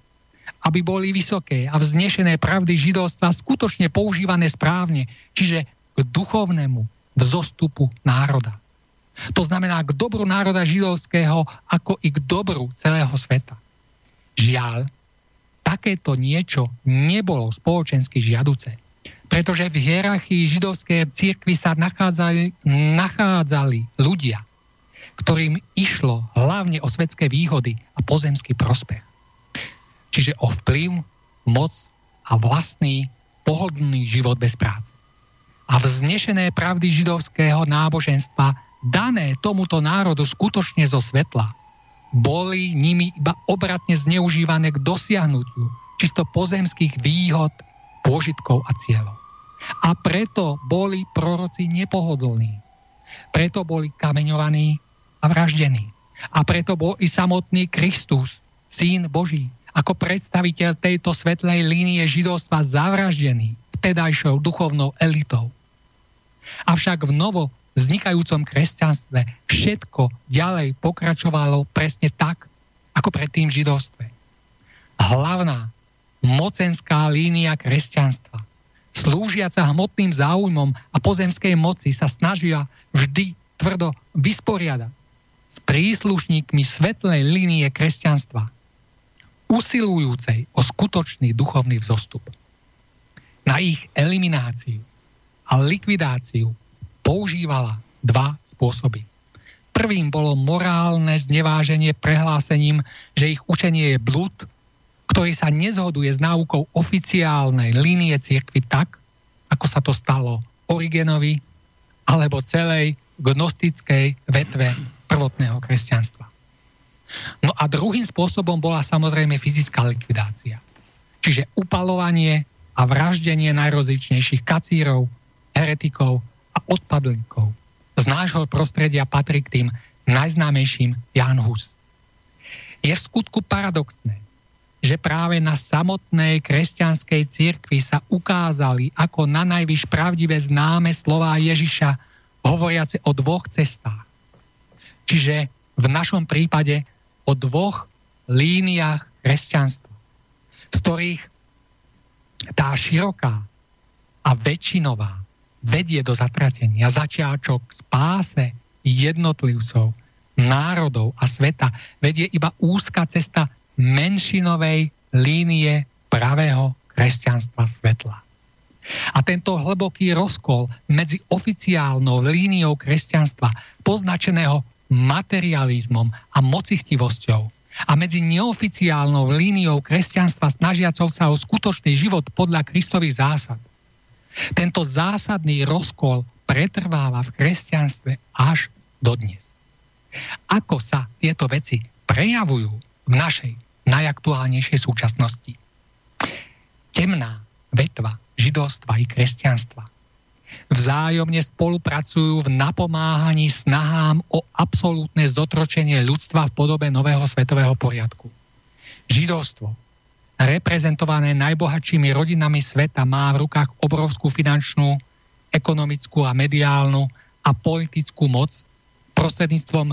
aby boli vysoké a vznešené pravdy židovstva skutočne používané správne, čiže k duchovnému vzostupu národa. To znamená k dobru národa židovského ako i k dobru celého sveta. Žiaľ, takéto niečo nebolo spoločensky žiaduce, pretože v hierarchii židovskej cirkvi sa nachádzali, nachádzali ľudia, ktorým išlo hlavne o svetské výhody a pozemský prospech. Čiže o vplyv, moc a vlastný pohodlný život bez práce. A vznešené pravdy židovského náboženstva, dané tomuto národu skutočne zo svetla, boli nimi iba obratne zneužívané k dosiahnutiu čisto pozemských výhod, pôžitkov a cieľov. A preto boli proroci nepohodlní. Preto boli kameňovaní a vraždení. A preto bol i samotný Kristus, syn Boží, ako predstaviteľ tejto svetlej línie židovstva zavraždený vtedajšou duchovnou elitou. Avšak v novo vznikajúcom kresťanstve všetko ďalej pokračovalo presne tak, ako predtým v židovstve. Hlavná mocenská línia kresťanstva, slúžiaca hmotným záujmom a pozemskej moci sa snažia vždy tvrdo vysporiadať s príslušníkmi svetlej línie kresťanstva – usilujúcej o skutočný duchovný vzostup. Na ich elimináciu a likvidáciu používala dva spôsoby. Prvým bolo morálne zneváženie prehlásením, že ich učenie je blúd, ktorý sa nezhoduje s náukou oficiálnej línie cirkvy tak, ako sa to stalo Origenovi alebo celej gnostickej vetve prvotného kresťanstva. No a druhým spôsobom bola samozrejme fyzická likvidácia. Čiže upalovanie a vraždenie najrozličnejších kacírov, heretikov a odpadlíkov. Z nášho prostredia patrí k tým najznámejším Jan Hus. Je v skutku paradoxné, že práve na samotnej kresťanskej cirkvi sa ukázali ako na najvyš pravdivé známe slová Ježiša, hovoriace o dvoch cestách. Čiže v našom prípade o dvoch líniách kresťanstva, z ktorých tá široká a väčšinová vedie do zatratenia začiačok spáse jednotlivcov, národov a sveta vedie iba úzka cesta menšinovej línie pravého kresťanstva svetla. A tento hlboký rozkol medzi oficiálnou líniou kresťanstva, poznačeného materializmom a mocichtivosťou, a medzi neoficiálnou líniou kresťanstva snažiacou sa o skutočný život podľa Kristových zásad. Tento zásadný rozkol pretrváva v kresťanstve až dodnes. Ako sa tieto veci prejavujú v našej najaktuálnejšej súčasnosti? Temná vetva židovstva i kresťanstva vzájomne spolupracujú v napomáhaní snahám o absolútne zotročenie ľudstva v podobe nového svetového poriadku. Židovstvo, reprezentované najbohatšími rodinami sveta, má v rukách obrovskú finančnú, ekonomickú a mediálnu a politickú moc, prostredníctvom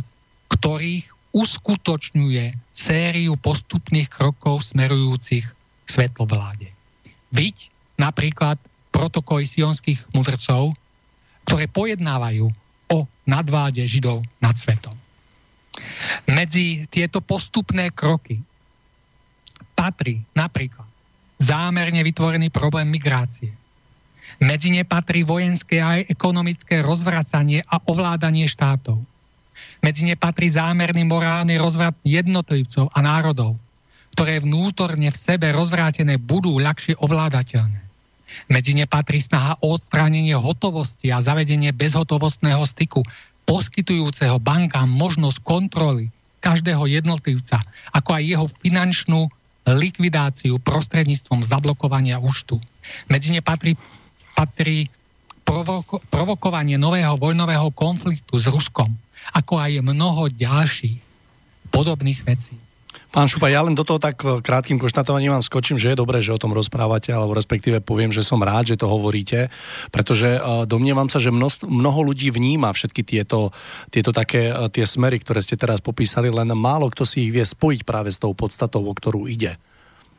ktorých uskutočňuje sériu postupných krokov smerujúcich k svetlovláde. Byť napríklad protokoly sionských mudrcov, ktoré pojednávajú o nadváde Židov nad svetom. Medzi tieto postupné kroky patrí napríklad zámerne vytvorený problém migrácie. Medzi ne patrí vojenské a ekonomické rozvracanie a ovládanie štátov. Medzi ne patrí zámerný morálny rozvrat jednotlivcov a národov, ktoré vnútorne v sebe rozvrátené budú ľahšie ovládateľné. Medzi ne patrí snaha o odstránenie hotovosti a zavedenie bezhotovostného styku, poskytujúceho bankám možnosť kontroly každého jednotlivca, ako aj jeho finančnú likvidáciu prostredníctvom zablokovania účtu. Medzi ne patrí, patrí provoko, provokovanie nového vojnového konfliktu s Ruskom, ako aj mnoho ďalších podobných vecí. Pán Šupa, ja len do toho tak krátkým konštatovaním vám skočím, že je dobré, že o tom rozprávate, alebo respektíve poviem, že som rád, že to hovoríte, pretože e, domnievam sa, že mnoho ľudí vníma všetky tieto, tieto také e, tie smery, ktoré ste teraz popísali, len málo kto si ich vie spojiť práve s tou podstatou, o ktorú ide.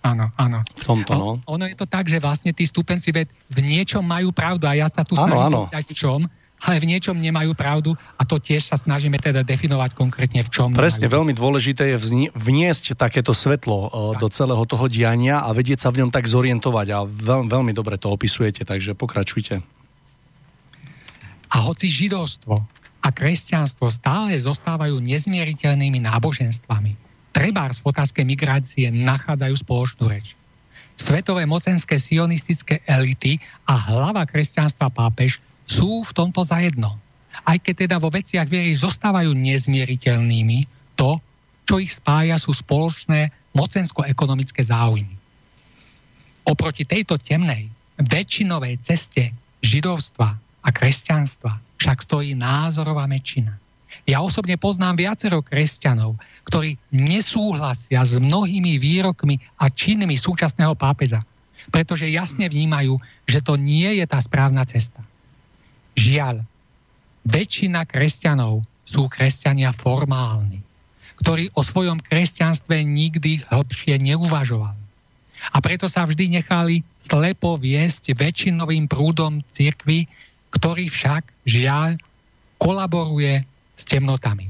Áno, áno. V tomto, no. Ono je to tak, že vlastne tí stupenci ved v niečom majú pravdu a ja sa tu snažím v čom, ale v niečom nemajú pravdu a to tiež sa snažíme teda definovať konkrétne v čom. Presne, nemajú. veľmi dôležité je vniesť takéto svetlo tak. do celého toho diania a vedieť sa v ňom tak zorientovať a veľ, veľmi dobre to opisujete, takže pokračujte. A hoci židovstvo a kresťanstvo stále zostávajú nezmieriteľnými náboženstvami, trebárs v otázke migrácie nachádzajú spoločnú reč. Svetové mocenské sionistické elity a hlava kresťanstva pápež sú v tomto zajedno. Aj keď teda vo veciach viery zostávajú nezmieriteľnými, to, čo ich spája, sú spoločné mocensko-ekonomické záujmy. Oproti tejto temnej, väčšinovej ceste židovstva a kresťanstva však stojí názorová väčšina. Ja osobne poznám viacero kresťanov, ktorí nesúhlasia s mnohými výrokmi a činmi súčasného pápeža, pretože jasne vnímajú, že to nie je tá správna cesta. Žiaľ, väčšina kresťanov sú kresťania formálni, ktorí o svojom kresťanstve nikdy hĺbšie neuvažovali. A preto sa vždy nechali slepo viesť väčšinovým prúdom cirkvy, ktorý však, žiaľ, kolaboruje s temnotami.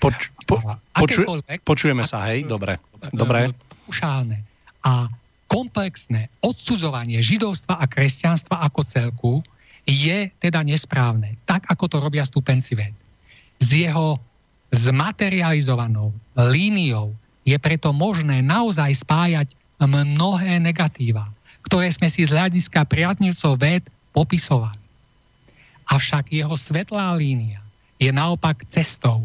Poč, po, poču, počujeme sa, hej? Dobre. Dobre. Ušálne a komplexné odsudzovanie židovstva a kresťanstva ako celku je teda nesprávne, tak ako to robia stupenci ved. S jeho zmaterializovanou líniou je preto možné naozaj spájať mnohé negatíva, ktoré sme si z hľadiska priaznivcov ved popisovali. Avšak jeho svetlá línia je naopak cestou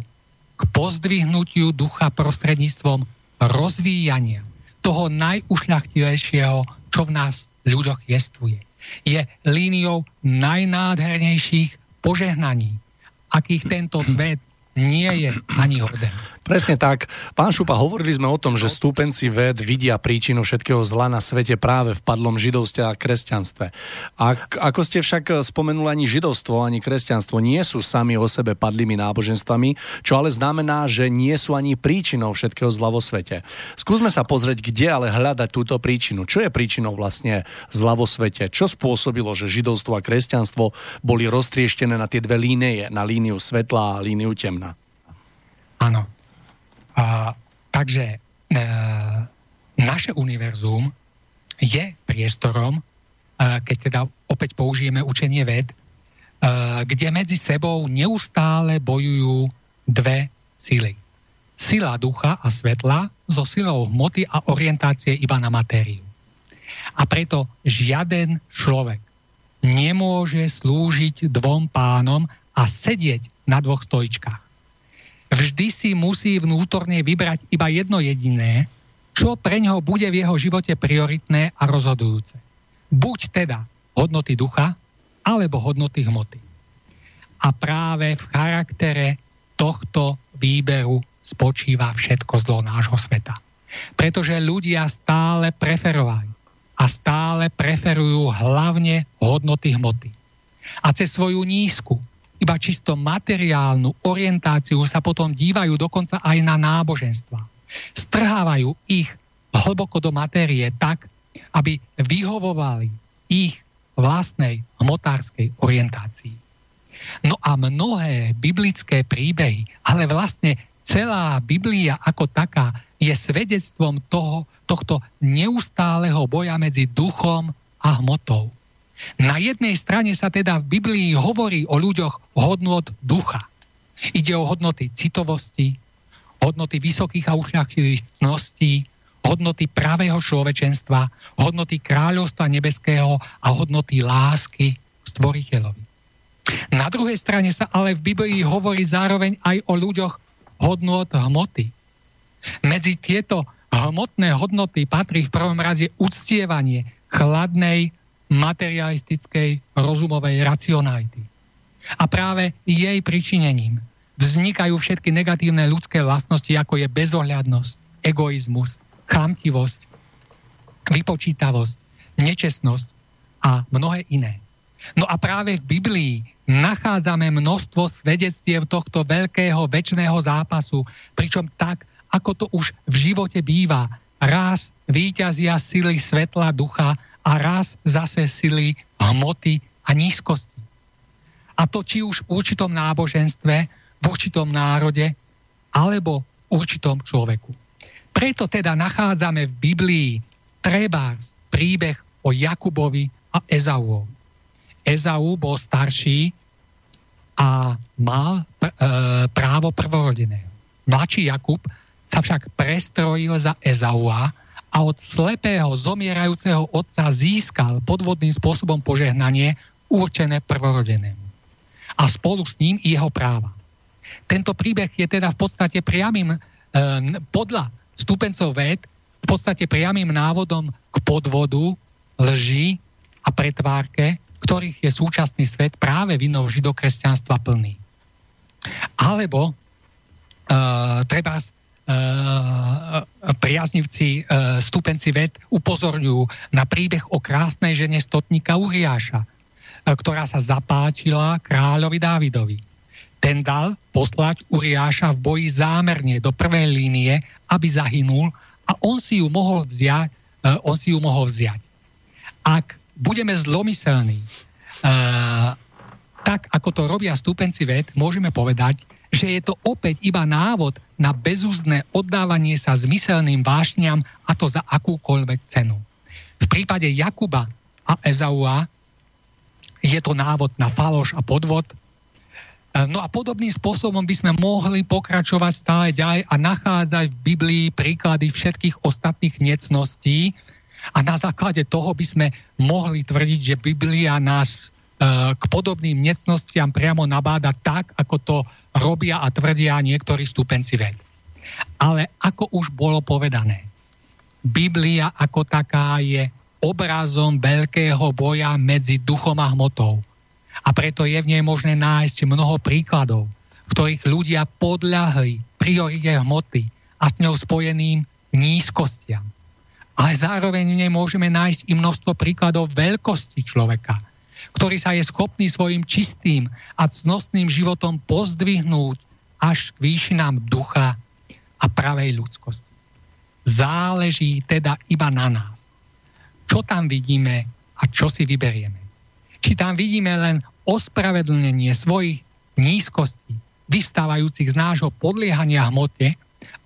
k pozdvihnutiu ducha prostredníctvom rozvíjania toho najušľachtilejšieho, čo v nás ľuďoch jestvuje. Je líniou najnádhernejších požehnaní, akých tento svet nie je ani hoden. Presne tak. Pán Šupa, hovorili sme o tom, že stúpenci ved vidia príčinu všetkého zla na svete práve v padlom židovstve a kresťanstve. A ako ste však spomenuli, ani židovstvo, ani kresťanstvo nie sú sami o sebe padlými náboženstvami, čo ale znamená, že nie sú ani príčinou všetkého zla vo svete. Skúsme sa pozrieť, kde ale hľadať túto príčinu. Čo je príčinou vlastne zla vo svete? Čo spôsobilo, že židovstvo a kresťanstvo boli roztrieštené na tie dve línie, na líniu svetla a líniu temna? Áno. A Takže e, naše univerzum je priestorom, e, keď teda opäť použijeme učenie ved, e, kde medzi sebou neustále bojujú dve sily. Sila ducha a svetla so silou hmoty a orientácie iba na matériu. A preto žiaden človek nemôže slúžiť dvom pánom a sedieť na dvoch stoličkách. Vždy si musí vnútorne vybrať iba jedno jediné, čo pre ňoho bude v jeho živote prioritné a rozhodujúce. Buď teda hodnoty ducha, alebo hodnoty hmoty. A práve v charaktere tohto výberu spočíva všetko zlo nášho sveta. Pretože ľudia stále preferovali a stále preferujú hlavne hodnoty hmoty. A cez svoju nízku, iba čisto materiálnu orientáciu sa potom dívajú dokonca aj na náboženstva. Strhávajú ich hlboko do matérie tak, aby vyhovovali ich vlastnej hmotárskej orientácii. No a mnohé biblické príbehy, ale vlastne celá Biblia ako taká je svedectvom toho, tohto neustáleho boja medzi duchom a hmotou. Na jednej strane sa teda v Biblii hovorí o ľuďoch hodnot ducha. Ide o hodnoty citovosti, hodnoty vysokých a ušľachtilostí, hodnoty pravého človečenstva, hodnoty kráľovstva nebeského a hodnoty lásky stvoriteľovi. Na druhej strane sa ale v Biblii hovorí zároveň aj o ľuďoch hodnot hmoty. Medzi tieto hmotné hodnoty patrí v prvom rade uctievanie chladnej, materialistickej, rozumovej racionality. A práve jej pričinením vznikajú všetky negatívne ľudské vlastnosti, ako je bezohľadnosť, egoizmus, chamtivosť, vypočítavosť, nečestnosť a mnohé iné. No a práve v Biblii nachádzame množstvo svedectiev tohto veľkého väčšného zápasu, pričom tak, ako to už v živote býva, raz výťazia sily svetla ducha a raz zase sily hmoty a nízkosti. A to či už v určitom náboženstve, v určitom národe, alebo v určitom človeku. Preto teda nachádzame v Biblii treba príbeh o Jakubovi a Ezauovi. Ezau bol starší a mal pr- e, právo prvorodeného. Mladší Jakub sa však prestrojil za Ezaua a od slepého zomierajúceho otca získal podvodným spôsobom požehnanie určené prvorodenému. A spolu s ním jeho práva. Tento príbeh je teda v podstate priamým e, podľa stupencov ved v podstate priamým návodom k podvodu, lži a pretvárke, ktorých je súčasný svet práve vinou židokresťanstva plný. Alebo uh, treba priaznivci, uh, stupenci ved upozorňujú na príbeh o krásnej žene stotníka Uriáša, ktorá sa zapáčila kráľovi Dávidovi. Ten dal poslať Uriáša v boji zámerne do prvej línie, aby zahynul a on si ju mohol vziať, on si ju mohol vziať. Ak budeme zlomyselní, tak ako to robia stúpenci ved, môžeme povedať, že je to opäť iba návod na bezúzne oddávanie sa zmyselným vášňam a to za akúkoľvek cenu. V prípade Jakuba a Ezaua je to návod na faloš a podvod. E, no a podobným spôsobom by sme mohli pokračovať stále ďalej a nachádzať v Biblii príklady všetkých ostatných necností, a na základe toho by sme mohli tvrdiť, že Biblia nás e, k podobným necnostiam priamo nabáda tak, ako to robia a tvrdia niektorí stupenci ved. Ale ako už bolo povedané, Biblia ako taká je obrazom veľkého boja medzi duchom a hmotou. A preto je v nej možné nájsť mnoho príkladov, v ktorých ľudia podľahli priorite hmoty a s ňou spojeným nízkostiam ale zároveň v nej môžeme nájsť i množstvo príkladov veľkosti človeka, ktorý sa je schopný svojim čistým a cnostným životom pozdvihnúť až k výšinám ducha a pravej ľudskosti. Záleží teda iba na nás. Čo tam vidíme a čo si vyberieme. Či tam vidíme len ospravedlnenie svojich nízkostí, vystávajúcich z nášho podliehania hmote,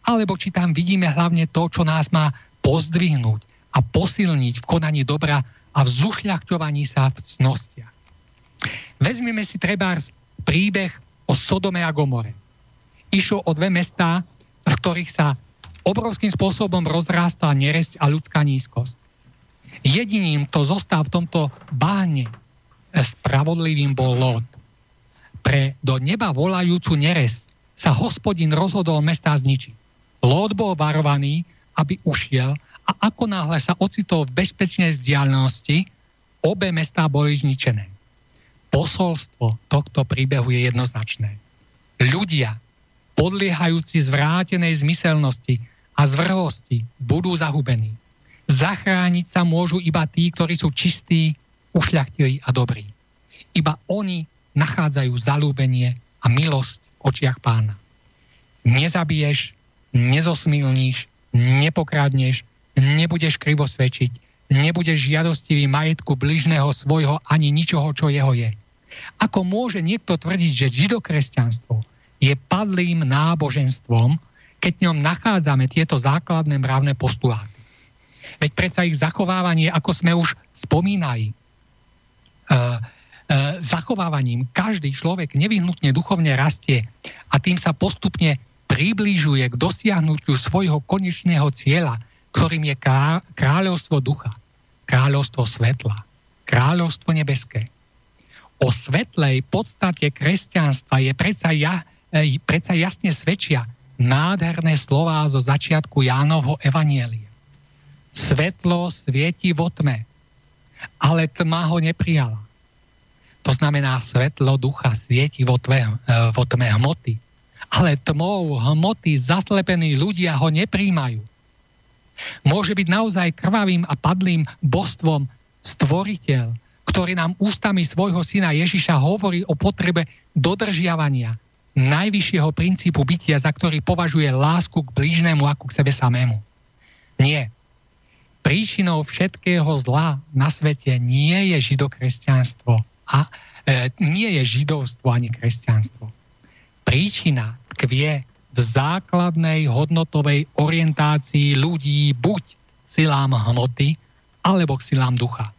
alebo či tam vidíme hlavne to, čo nás má pozdvihnúť a posilniť v konaní dobra a v zušľachťovaní sa v cnostiach. Vezmeme si treba príbeh o Sodome a Gomore. Išlo o dve mestá, v ktorých sa obrovským spôsobom rozrástla neresť a ľudská nízkosť. Jediným, kto zostal v tomto bahne spravodlivým bol Lot. Pre do neba volajúcu neres sa hospodin rozhodol mesta zničiť. Lot bol varovaný, aby ušiel a ako náhle sa ocitol v bezpečnej vzdialenosti, obe mestá boli zničené. Posolstvo tohto príbehu je jednoznačné. Ľudia, podliehajúci zvrátenej zmyselnosti a zvrhosti, budú zahubení. Zachrániť sa môžu iba tí, ktorí sú čistí, ušľachtilí a dobrí. Iba oni nachádzajú zalúbenie a milosť v očiach pána. Nezabiješ, nezosmilníš, nepokrádneš, nebudeš krivo svedčiť, nebudeš žiadostivý majetku bližného svojho ani ničoho, čo jeho je. Ako môže niekto tvrdiť, že židokresťanstvo je padlým náboženstvom, keď v ňom nachádzame tieto základné mravné postuláty. Veď predsa ich zachovávanie, ako sme už spomínali, uh, uh, zachovávaním každý človek nevyhnutne duchovne rastie a tým sa postupne približuje k dosiahnutiu svojho konečného cieľa, ktorým je kráľovstvo ducha, kráľovstvo svetla, kráľovstvo nebeské. O svetlej podstate kresťanstva je predsa, ja, predsa jasne svedčia nádherné slová zo začiatku Jánovho evanielia. Svetlo svieti vo tme, ale tma ho neprijala. To znamená, svetlo ducha svieti vo, tme, e, vo tme hmoty, ale tmou hmoty zaslepení ľudia ho nepríjmajú. Môže byť naozaj krvavým a padlým božstvom stvoriteľ, ktorý nám ústami svojho syna Ježiša hovorí o potrebe dodržiavania najvyššieho princípu bytia, za ktorý považuje lásku k blížnemu ako k sebe samému. Nie. Príčinou všetkého zla na svete nie je židokresťanstvo a e, nie je židovstvo ani kresťanstvo. Príčina tkvie v základnej hodnotovej orientácii ľudí buď silám hmoty, alebo k silám ducha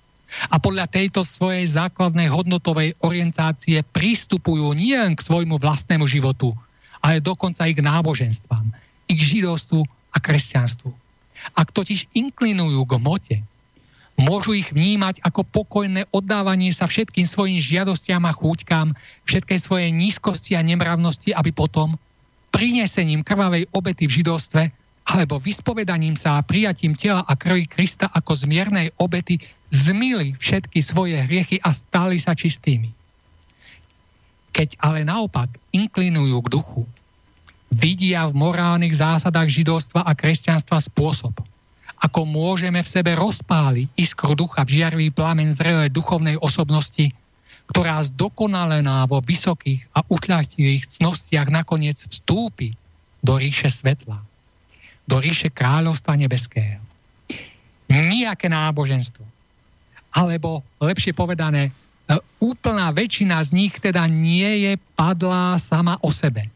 a podľa tejto svojej základnej hodnotovej orientácie pristupujú nie len k svojmu vlastnému životu, ale dokonca i k náboženstvám, i k židovstvu a kresťanstvu. Ak totiž inklinujú k mote, môžu ich vnímať ako pokojné oddávanie sa všetkým svojim žiadostiam a chúťkám, všetkej svojej nízkosti a nemravnosti, aby potom prinesením krvavej obety v židovstve alebo vyspovedaním sa a prijatím tela a krvi Krista ako zmiernej obety zmili všetky svoje hriechy a stali sa čistými. Keď ale naopak inklinujú k duchu, vidia v morálnych zásadách židovstva a kresťanstva spôsob, ako môžeme v sebe rozpáliť iskru ducha v žiarivý plamen zrelej duchovnej osobnosti, ktorá zdokonalená vo vysokých a ušľachtivých cnostiach nakoniec vstúpi do ríše svetla do ríše kráľovstva nebeského. Nijaké náboženstvo. Alebo lepšie povedané, e, úplná väčšina z nich teda nie je padlá sama o sebe.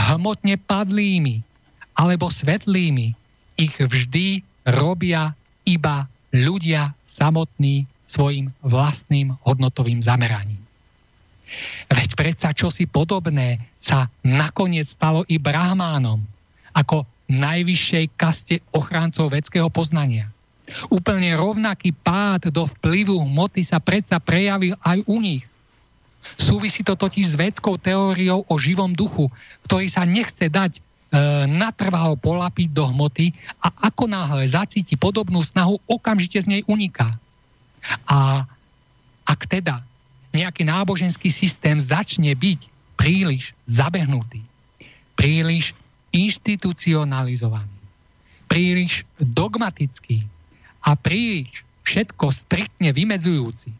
Hmotne padlými alebo svetlými ich vždy robia iba ľudia samotní svojim vlastným hodnotovým zameraním. Veď predsa čosi podobné sa nakoniec stalo i brahmánom, ako najvyššej kaste ochráncov vedského poznania. Úplne rovnaký pád do vplyvu hmoty sa predsa prejavil aj u nich. Súvisí to totiž s vedskou teóriou o živom duchu, ktorý sa nechce dať e, natrvalo polapiť do hmoty a ako náhle zacíti podobnú snahu, okamžite z nej uniká. A ak teda nejaký náboženský systém začne byť príliš zabehnutý, príliš inštitucionalizovaný, príliš dogmatický a príliš všetko striktne vymedzujúci.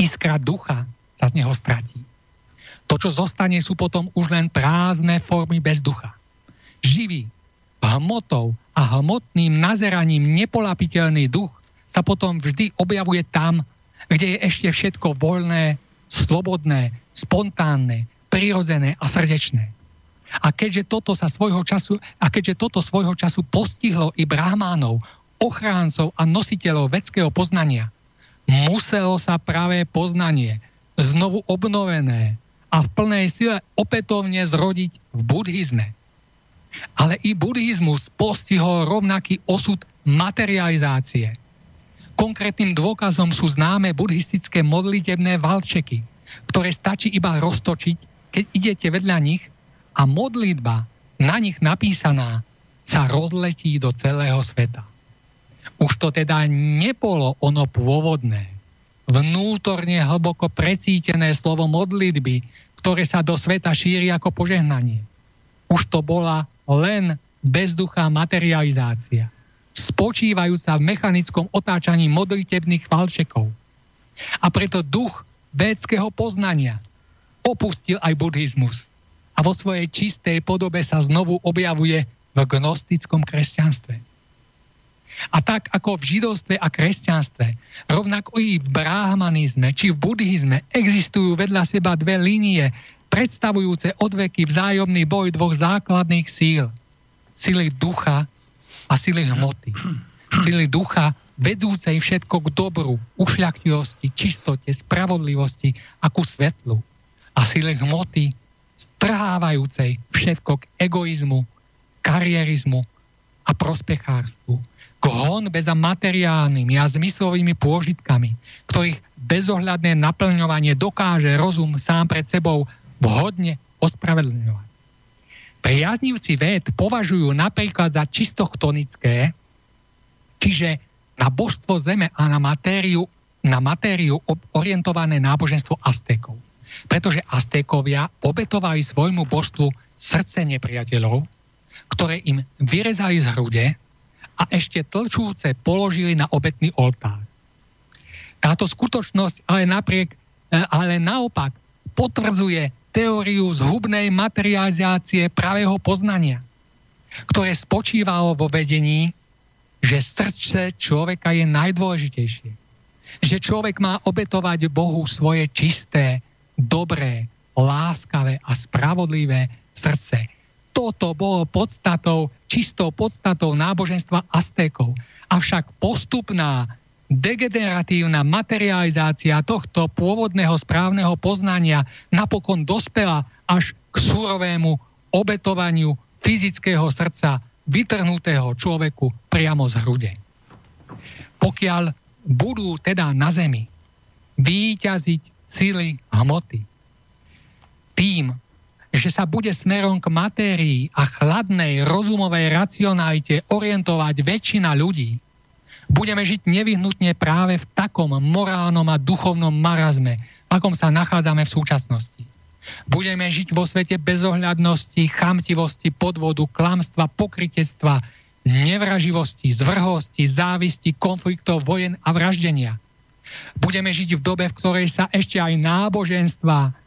Iskra ducha sa z neho stratí. To, čo zostane, sú potom už len prázdne formy bez ducha. Živý, hmotou a hmotným nazeraním nepolapiteľný duch sa potom vždy objavuje tam, kde je ešte všetko voľné, slobodné, spontánne, prirodzené a srdečné. A keďže toto sa svojho času, a keďže toto svojho času postihlo i brahmánov, ochráncov a nositeľov vedského poznania, muselo sa práve poznanie znovu obnovené a v plnej sile opätovne zrodiť v buddhizme. Ale i buddhizmus postihol rovnaký osud materializácie. Konkrétnym dôkazom sú známe buddhistické modlitebné valčeky, ktoré stačí iba roztočiť, keď idete vedľa nich a modlitba na nich napísaná sa rozletí do celého sveta. Už to teda nebolo ono pôvodné, vnútorne hlboko precítené slovo modlitby, ktoré sa do sveta šíri ako požehnanie. Už to bola len bezduchá materializácia, spočívajúca v mechanickom otáčaní modlitebných valčekov. A preto duch védského poznania opustil aj buddhizmus a vo svojej čistej podobe sa znovu objavuje v gnostickom kresťanstve. A tak ako v židovstve a kresťanstve, rovnako i v brahmanizme či v buddhizme existujú vedľa seba dve línie, predstavujúce odveky vzájomný boj dvoch základných síl. Sily ducha a sily hmoty. Sily ducha vedúcej všetko k dobru, ušľachtivosti, čistote, spravodlivosti a ku svetlu. A sily hmoty strhávajúcej všetko k egoizmu, karierizmu a prospechárstvu k honbe za materiálnymi a zmyslovými pôžitkami, ktorých bezohľadné naplňovanie dokáže rozum sám pred sebou vhodne ospravedlňovať. Priaznivci véd považujú napríklad za čistochtonické, čiže na božstvo zeme a na matériu, na matériu orientované náboženstvo Aztékov. Pretože Aztékovia obetovali svojmu božstvu srdce nepriateľov, ktoré im vyrezali z hrude a ešte tlčúce položili na obetný oltár. Táto skutočnosť ale napriek, e, ale naopak potvrdzuje teóriu zhubnej materializácie pravého poznania, ktoré spočívalo vo vedení, že srdce človeka je najdôležitejšie. Že človek má obetovať Bohu svoje čisté, dobré, láskavé a spravodlivé srdce toto bolo podstatou, čistou podstatou náboženstva Aztékov. Avšak postupná degeneratívna materializácia tohto pôvodného správneho poznania napokon dospela až k súrovému obetovaniu fyzického srdca vytrhnutého človeku priamo z hrude. Pokiaľ budú teda na zemi výťaziť sily hmoty, tým že sa bude smerom k matérii a chladnej rozumovej racionalite orientovať väčšina ľudí, budeme žiť nevyhnutne práve v takom morálnom a duchovnom marazme, akom sa nachádzame v súčasnosti. Budeme žiť vo svete bezohľadnosti, chamtivosti, podvodu, klamstva, pokritectva, nevraživosti, zvrhosti, závisti, konfliktov, vojen a vraždenia. Budeme žiť v dobe, v ktorej sa ešte aj náboženstva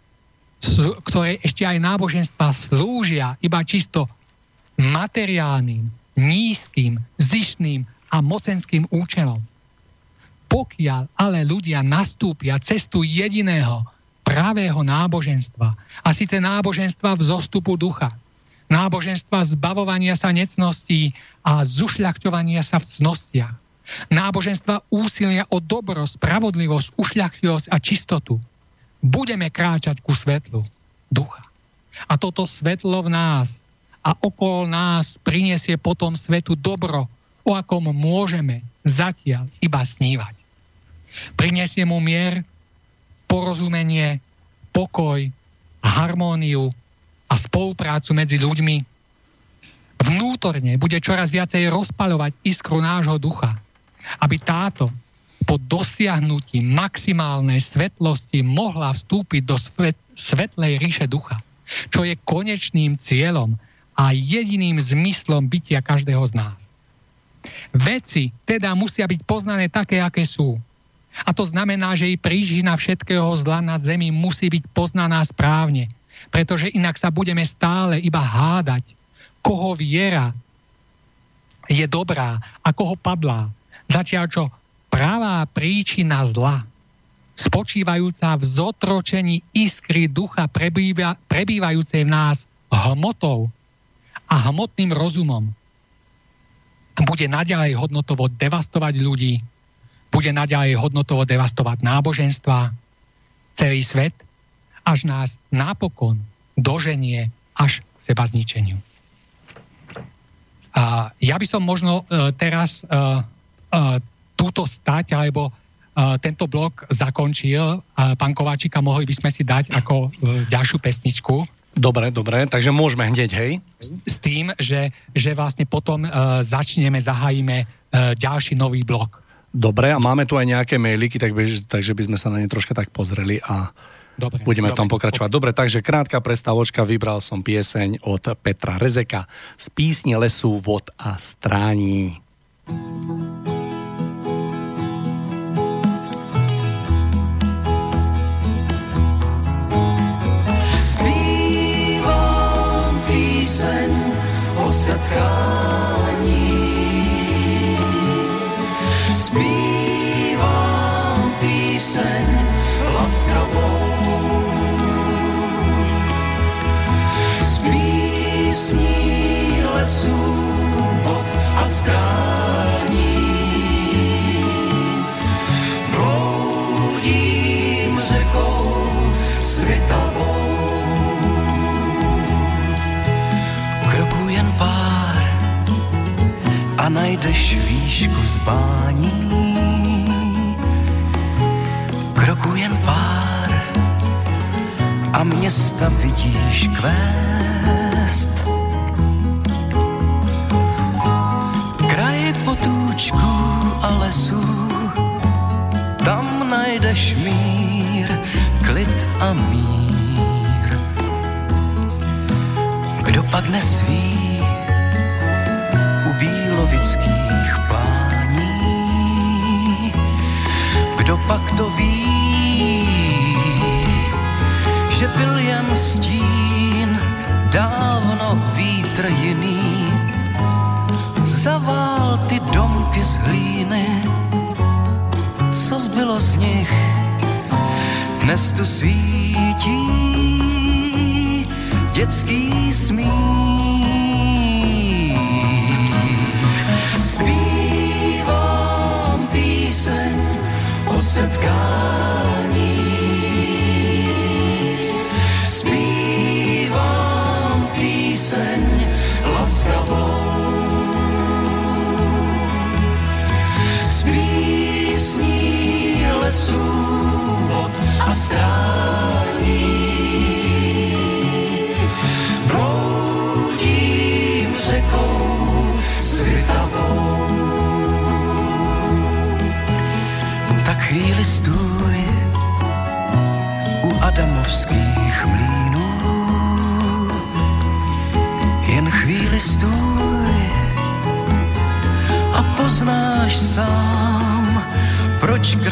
ktoré ešte aj náboženstva slúžia iba čisto materiálnym, nízkym, zišným a mocenským účelom. Pokiaľ ale ľudia nastúpia cestu jediného pravého náboženstva, a síce náboženstva v zostupu ducha, náboženstva zbavovania sa necností a zušľakťovania sa v cnostiach, náboženstva úsilia o dobro, spravodlivosť, ušľachtivosť a čistotu – budeme kráčať ku svetlu ducha. A toto svetlo v nás a okolo nás prinesie potom svetu dobro, o akom môžeme zatiaľ iba snívať. Prinesie mu mier, porozumenie, pokoj, harmóniu a spoluprácu medzi ľuďmi. Vnútorne bude čoraz viacej rozpaľovať iskru nášho ducha, aby táto po dosiahnutí maximálnej svetlosti mohla vstúpiť do svet, svetlej ríše ducha, čo je konečným cieľom a jediným zmyslom bytia každého z nás. Veci teda musia byť poznané také, aké sú. A to znamená, že i prížina všetkého zla na zemi musí byť poznaná správne, pretože inak sa budeme stále iba hádať, koho viera je dobrá a koho padlá. Zatiaľ čo pravá príčina zla, spočívajúca v zotročení iskry ducha prebýva, prebývajúcej v nás, hmotou a hmotným rozumom bude naďalej hodnotovo devastovať ľudí, bude naďalej hodnotovo devastovať náboženstva, celý svet, až nás napokon doženie až k seba zničeniu. A ja by som možno uh, teraz uh, uh, túto stať alebo tento blok zakončil. Pán Kováčika, mohli by sme si dať ako ďalšiu pesničku. Dobre, dobre, takže môžeme hneď, hej? S tým, že, že vlastne potom uh, začneme, zahájime uh, ďalší nový blok. Dobre, a máme tu aj nejaké mailiky, tak by, takže by sme sa na ne troška tak pozreli a dobre, budeme dobre, v tom pokračovať. Dobre, takže krátka prestavočka, vybral som pieseň od Petra Rezeka z písne lesu, vod a strání. thank you setkání. Zpívám píseň laskavou. Z písní lesů, vod a strání. Najdeš výšku zbání. Kroku jen pár a města vidíš kvést. Kraje potůčků a lesů, tam najdeš mír, klid a mír. Kdo pak nesví, Kdo ví, že byl jen stín, dávno vítr jiný, zavál ty domky z hlíny, co zbylo z nich, dnes tu svítí dětský smích. Setkání. Zpívám píseň laskavou. Z vod a strání.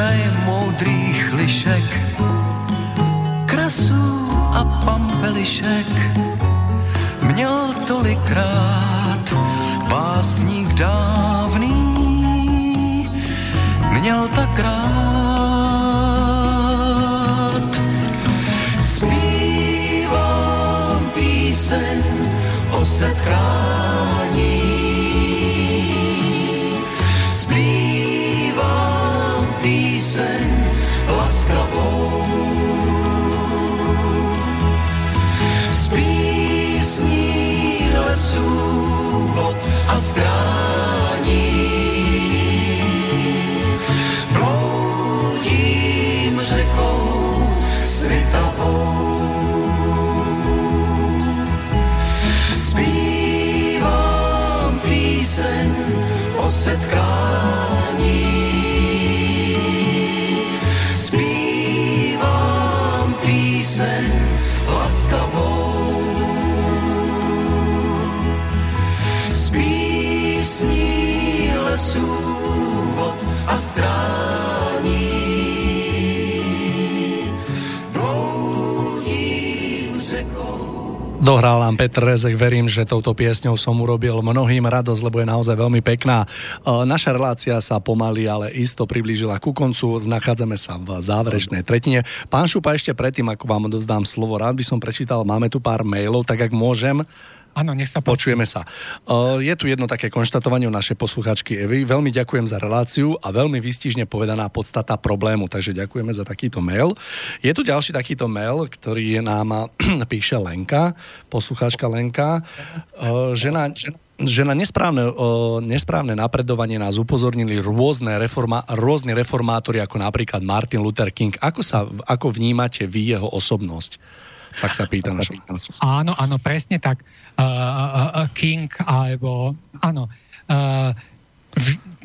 Proč kraj moudrých lišek, krasů a pampelišek měl tolikrát básník dávný měl tak rád. Zpívám píseň o setkání. Lesů, vod a strání. Dohral nám Petr Rezek, verím, že touto piesňou som urobil mnohým radosť, lebo je naozaj veľmi pekná. E, naša relácia sa pomaly, ale isto priblížila ku koncu. Nachádzame sa v záverečnej tretine. Pán Šupa, ešte predtým, ako vám dozdám slovo, rád by som prečítal, máme tu pár mailov, tak ak môžem, Áno, nech sa páči. Počujeme sa. Je tu jedno také konštatovanie u našej posluchačky Evy. Veľmi ďakujem za reláciu a veľmi výstižne povedaná podstata problému, takže ďakujeme za takýto mail. Je tu ďalší takýto mail, ktorý nám <clears throat> píše Lenka, posluchačka Lenka. Žena, že na nesprávne, nesprávne napredovanie nás upozornili rôzne reforma, rôzni reformátori, ako napríklad Martin Luther King. Ako, sa, ako vnímate vy jeho osobnosť? Tak sa pýta naša. Áno, áno, presne tak King alebo áno,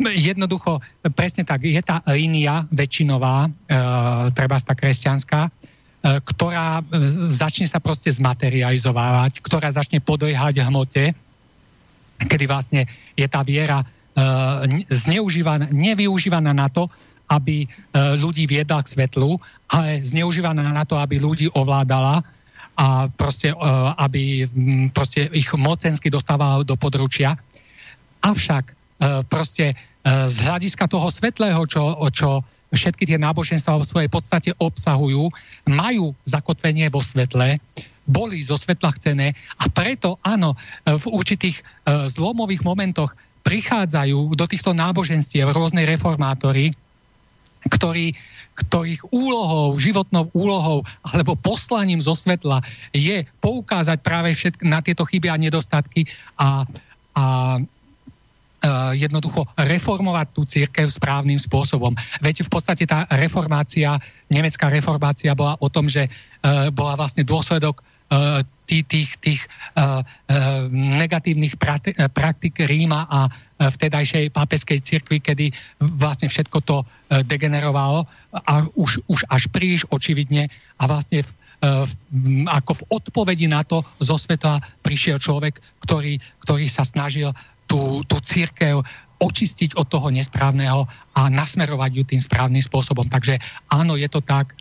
jednoducho, presne tak, je tá línia väčšinová, uh, treba tá kresťanská, uh, ktorá začne sa proste zmaterializovať, ktorá začne podojhať hmote, kedy vlastne je tá viera uh, zneužívaná, nevyužívaná na to, aby ľudí viedla k svetlu, ale zneužívaná na to, aby ľudí ovládala a proste, e, aby proste ich mocensky dostával do područia. Avšak e, proste e, z hľadiska toho svetlého, čo, čo všetky tie náboženstva vo svojej podstate obsahujú, majú zakotvenie vo svetle, boli zo svetla chcené a preto áno, v určitých zlomových momentoch prichádzajú do týchto náboženstiev rôzne reformátori, ktorí ktorých úlohou, životnou úlohou alebo poslaním zo svetla je poukázať práve všetk- na tieto chyby a nedostatky a, a jednoducho reformovať tú církev správnym spôsobom. Veď v podstate tá reformácia, nemecká reformácia bola o tom, že uh, bola vlastne dôsledok uh, tých, tých, tých negatívnych praktik Ríma a vtedajšej pápeskej cirkvi, kedy vlastne všetko to degenerovalo a už, už až príliš očividne a vlastne v, v, ako v odpovedi na to zo sveta prišiel človek, ktorý, ktorý sa snažil tú, tú církev očistiť od toho nesprávneho a nasmerovať ju tým správnym spôsobom. Takže áno, je to tak,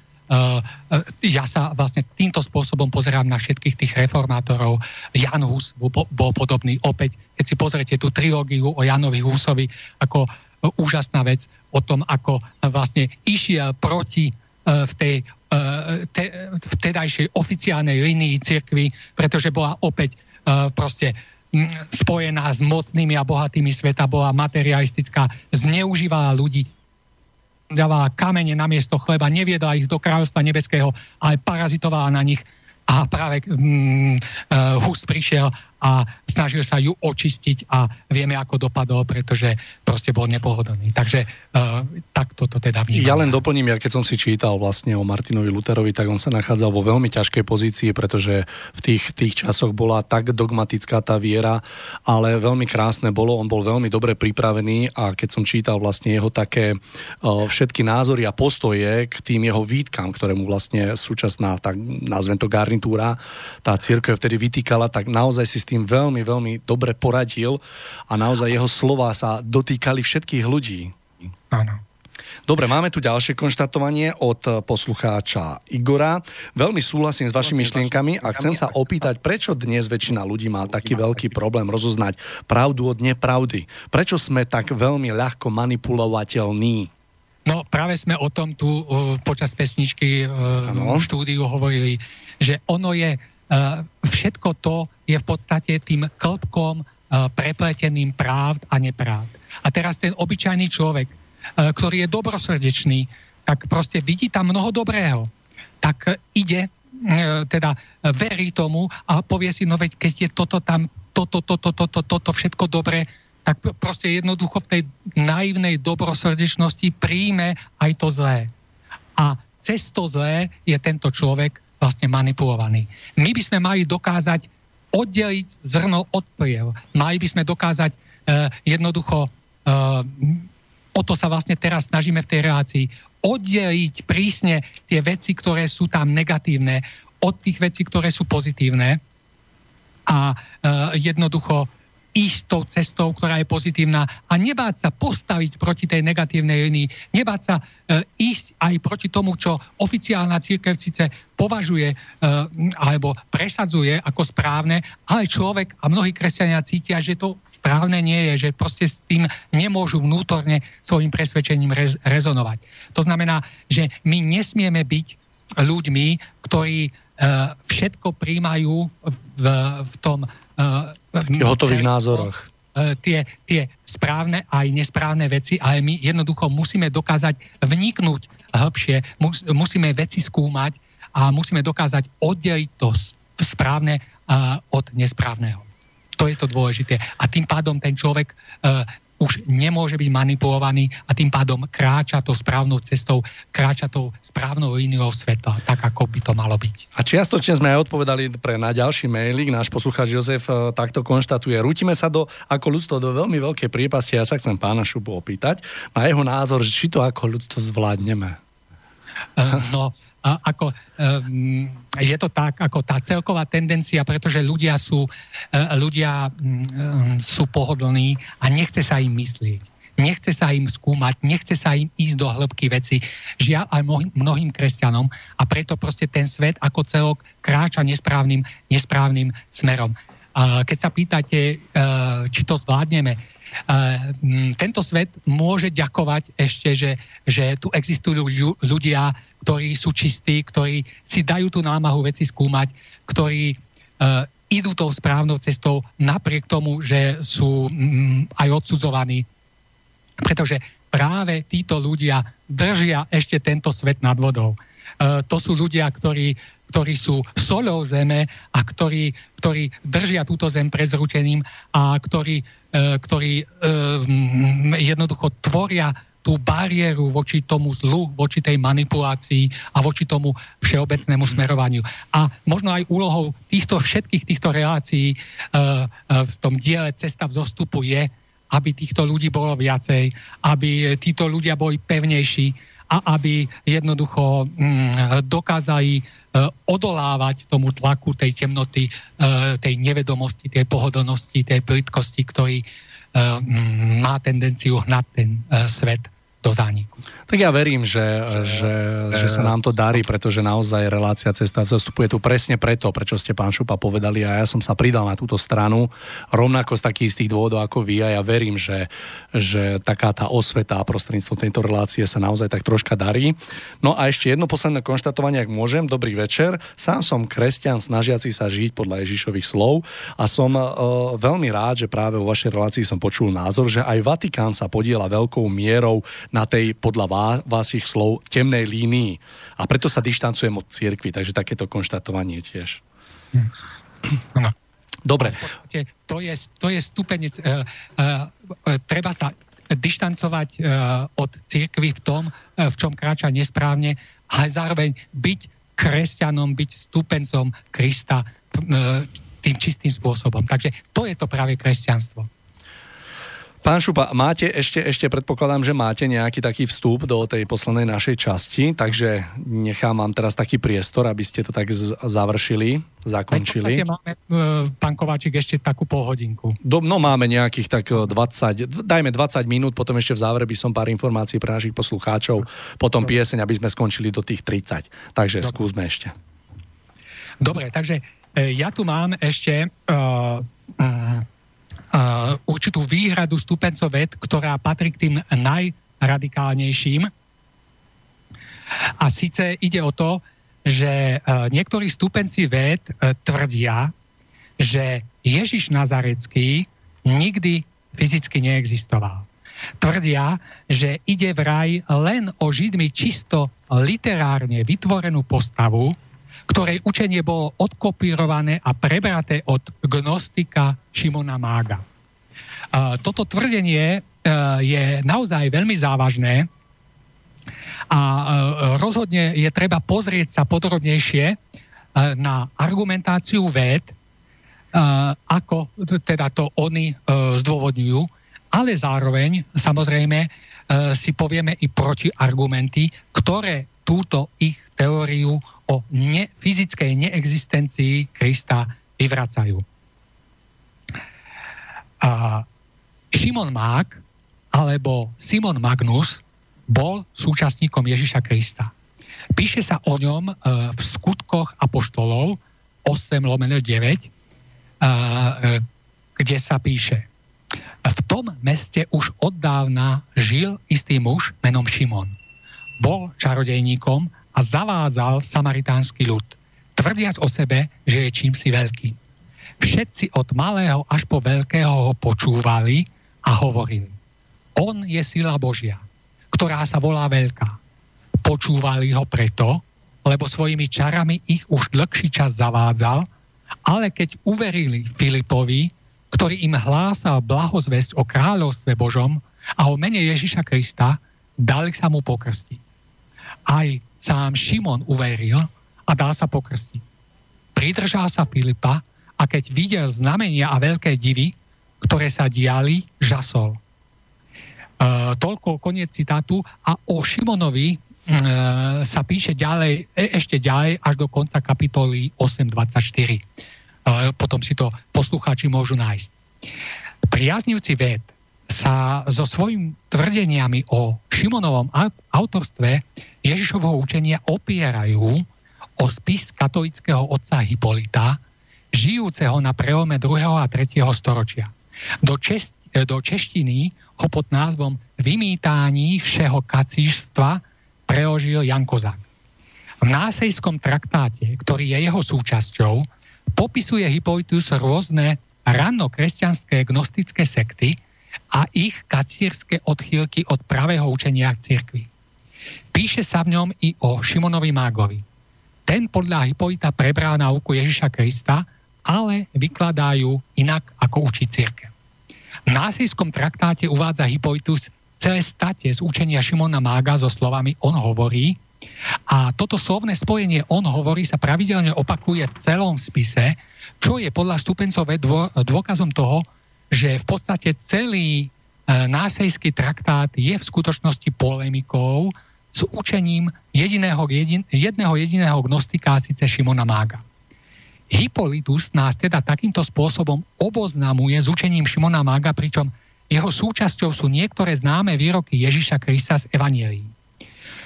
ja sa vlastne týmto spôsobom pozerám na všetkých tých reformátorov. Jan Hus bol, podobný. Opäť, keď si pozriete tú trilógiu o Janovi Husovi, ako uh, úžasná vec o tom, ako uh, vlastne išiel proti v tej te, vtedajšej oficiálnej linii cirkvi, pretože bola opäť proste spojená s mocnými a bohatými sveta, bola materialistická, zneužívala ľudí, dávala kamene na miesto chleba, neviedla ich do kráľovstva nebeského, ale parazitovala na nich. A práve mm, Hus prišiel a snažil sa ju očistiť a vieme, ako dopadol, pretože proste bol nepohodlný. Takže uh, tak toto teda vnímam. Ja len doplním, ja keď som si čítal vlastne o Martinovi Luterovi, tak on sa nachádzal vo veľmi ťažkej pozícii, pretože v tých, tých časoch bola tak dogmatická tá viera, ale veľmi krásne bolo, on bol veľmi dobre pripravený a keď som čítal vlastne jeho také uh, všetky názory a postoje k tým jeho výtkam, ktoré mu vlastne súčasná, tak nazvem to garnitúra, tá církev vtedy vytýkala, tak naozaj si s tým tým veľmi, veľmi dobre poradil a naozaj jeho slova sa dotýkali všetkých ľudí. Áno. Dobre, máme tu ďalšie konštatovanie od poslucháča Igora. Veľmi súhlasím s vašimi myšlienkami a chcem sa opýtať, prečo dnes väčšina ľudí má taký veľký problém rozoznať pravdu od nepravdy? Prečo sme tak veľmi ľahko manipulovateľní? No práve sme o tom tu uh, počas pesničky uh, v štúdiu hovorili, že ono je uh, všetko to je v podstate tým klbkom uh, prepleteným právd a nepravd. A teraz ten obyčajný človek, uh, ktorý je dobrosrdečný, tak proste vidí tam mnoho dobrého. Tak ide, teda verí tomu a povie si, no veď keď je toto tam, toto, toto, toto, toto všetko dobré, tak proste jednoducho v tej naivnej dobrosrdečnosti príjme aj to zlé. A cez to zlé je tento človek vlastne manipulovaný. My by sme mali dokázať oddeliť zrno od pliev. Mali by sme dokázať uh, jednoducho, uh, o to sa vlastne teraz snažíme v tej relácii, oddeliť prísne tie veci, ktoré sú tam negatívne, od tých vecí, ktoré sú pozitívne a uh, jednoducho ísť tou cestou, ktorá je pozitívna a nebáť sa postaviť proti tej negatívnej linii, nebáť sa e, ísť aj proti tomu, čo oficiálna církev síce považuje e, alebo presadzuje ako správne, ale človek a mnohí kresťania cítia, že to správne nie je, že proste s tým nemôžu vnútorne svojim presvedčením rez- rezonovať. To znamená, že my nesmieme byť ľuďmi, ktorí e, všetko príjmajú v, v tom v hotových celko, názoroch. E, tie, tie správne aj nesprávne veci, ale my jednoducho musíme dokázať vniknúť hĺbšie, mus, musíme veci skúmať a musíme dokázať oddeliť to správne uh, od nesprávneho. To je to dôležité. A tým pádom ten človek uh, už nemôže byť manipulovaný a tým pádom kráča to správnou cestou, kráča tou správnou líniou svetla, tak ako by to malo byť. A čiastočne sme aj odpovedali pre na ďalší mailing, náš poslucháč Jozef e, takto konštatuje. Rútime sa do, ako ľudstvo do veľmi veľkej priepasti. Ja sa chcem pána Šupu opýtať na jeho názor, či to ako ľudstvo zvládneme. Uh, no, ako, um, je to tak, ako tá celková tendencia, pretože ľudia sú, uh, ľudia um, sú pohodlní a nechce sa im myslieť. Nechce sa im skúmať, nechce sa im ísť do hĺbky veci. Žiaľ aj mnohým, kresťanom a preto proste ten svet ako celok kráča nesprávnym, nesprávnym smerom. Keď sa pýtate, uh, či to zvládneme, tento svet môže ďakovať ešte, že, že tu existujú ľudia, ktorí sú čistí, ktorí si dajú tú námahu veci skúmať, ktorí uh, idú tou správnou cestou napriek tomu, že sú um, aj odsudzovaní. Pretože práve títo ľudia držia ešte tento svet nad vodou. Uh, to sú ľudia, ktorí, ktorí sú solou zeme a ktorí, ktorí držia túto zem pred zručením a ktorí, uh, ktorí uh, jednoducho tvoria tú bariéru voči tomu zlu, voči tej manipulácii a voči tomu všeobecnému smerovaniu. A možno aj úlohou týchto všetkých týchto relácií uh, uh, v tom diele Cesta v zostupu je, aby týchto ľudí bolo viacej, aby títo ľudia boli pevnejší a aby jednoducho um, dokázali uh, odolávať tomu tlaku tej temnoty, tej nevedomosti, tej pohodlnosti, tej plitkosti, ktorý uh, má tendenciu hnať ten svet do zániku. Tak ja verím, že, že, že, že sa nám to darí, pretože naozaj relácia cesta zastupuje tu presne preto, prečo ste pán Šupa povedali a ja som sa pridal na túto stranu rovnako z takých istých dôvodov ako vy a ja verím, že, že taká tá osveta prostredníctvom tejto relácie sa naozaj tak troška darí. No a ešte jedno posledné konštatovanie, ak môžem. Dobrý večer. Sám som kresťan snažiaci sa žiť podľa Ježišových slov a som uh, veľmi rád, že práve vo vašej relácii som počul názor, že aj Vatikán sa podiela veľkou mierou na tej, podľa vás, vás ich slov, temnej línii. A preto sa dištancujem od cirkvi, takže takéto konštatovanie tiež. No. Dobre. To je, to je stupeň, uh, uh, treba sa dištancovať uh, od cirkvy v tom, uh, v čom kráča nesprávne, ale zároveň byť kresťanom, byť stupencom Krista uh, tým čistým spôsobom. Takže to je to práve kresťanstvo. Pán Šupa, máte ešte, ešte predpokladám, že máte nejaký taký vstup do tej poslednej našej časti, takže nechám vám teraz taký priestor, aby ste to tak z- završili, zakončili. máme, e, pán Kováčik, ešte takú polhodinku. Do, no máme nejakých tak 20, e, dajme 20 minút, potom ešte v závere by som pár informácií pre našich poslucháčov, potom Dobre. pieseň, aby sme skončili do tých 30. Takže Dobre. skúsme ešte. Dobre, takže e, ja tu mám ešte uh, uh, uh, určitú výhradu stupencov ved, ktorá patrí k tým najradikálnejším. A síce ide o to, že uh, niektorí stupenci ved uh, tvrdia, že Ježiš Nazarecký nikdy fyzicky neexistoval. Tvrdia, že ide vraj len o Židmi čisto literárne vytvorenú postavu, ktorej učenie bolo odkopírované a prebraté od gnostika Šimona Mága. Toto tvrdenie e, je naozaj veľmi závažné a e, rozhodne je treba pozrieť sa podrobnejšie e, na argumentáciu ved, ako teda to oni zdôvodňujú, ale zároveň samozrejme si povieme i proti argumenty, ktoré túto ich teóriu o ne, fyzickej neexistencii Krista vyvracajú. A Šimon Mák alebo Simon Magnus bol súčasníkom Ježiša Krista. Píše sa o ňom e, v skutkoch apoštolov 8 lomeno 9, e, kde sa píše v tom meste už od dávna žil istý muž menom Šimon. Bol čarodejníkom a zavádzal samaritánsky ľud, tvrdiac o sebe, že je čím si veľký. Všetci od malého až po veľkého ho počúvali a hovorili. On je sila Božia, ktorá sa volá veľká. Počúvali ho preto, lebo svojimi čarami ich už dlhší čas zavádzal, ale keď uverili Filipovi, ktorý im hlásal blahozvesť o kráľovstve Božom a o mene Ježiša Krista, dali sa mu pokrstiť. Aj sám Šimon uveril a dal sa pokrstiť. Pridržal sa Filipa a keď videl znamenia a veľké divy, ktoré sa diali, žasol. E, toľko koniec citátu a o Šimonovi e, sa píše ďalej, e, ešte ďalej až do konca kapitoly 8.24. E, potom si to poslucháči môžu nájsť. Priaznivci ved sa so svojimi tvrdeniami o Šimonovom autorstve Ježišovho učenia opierajú o spis katolického otca Hipolita, žijúceho na preome 2. a 3. storočia. Do, čest, do češtiny ho pod názvom Vymítání všeho kacíštva preložil Jan Kozák. V násejskom traktáte, ktorý je jeho súčasťou, popisuje Hipolitus rôzne ranno-kresťanské gnostické sekty a ich kacírske odchýlky od pravého učenia cirkvi. Píše sa v ňom i o Šimonovi Mágovi. Ten podľa Hipolita prebral nauku Ježiša Krista, ale vykladajú inak, ako učí církev. V násijskom traktáte uvádza Hipolitus celé state z učenia Šimona Mága so slovami on hovorí a toto slovné spojenie on hovorí sa pravidelne opakuje v celom spise, čo je podľa stupencov dôkazom toho, že v podstate celý e, násejský traktát je v skutočnosti polemikou s učením jediného, jedin, jedného jediného gnostika, síce Šimona Mága. Hippolytus nás teda takýmto spôsobom oboznamuje s učením Šimona Mága, pričom jeho súčasťou sú niektoré známe výroky Ježiša Krista z Evanielí.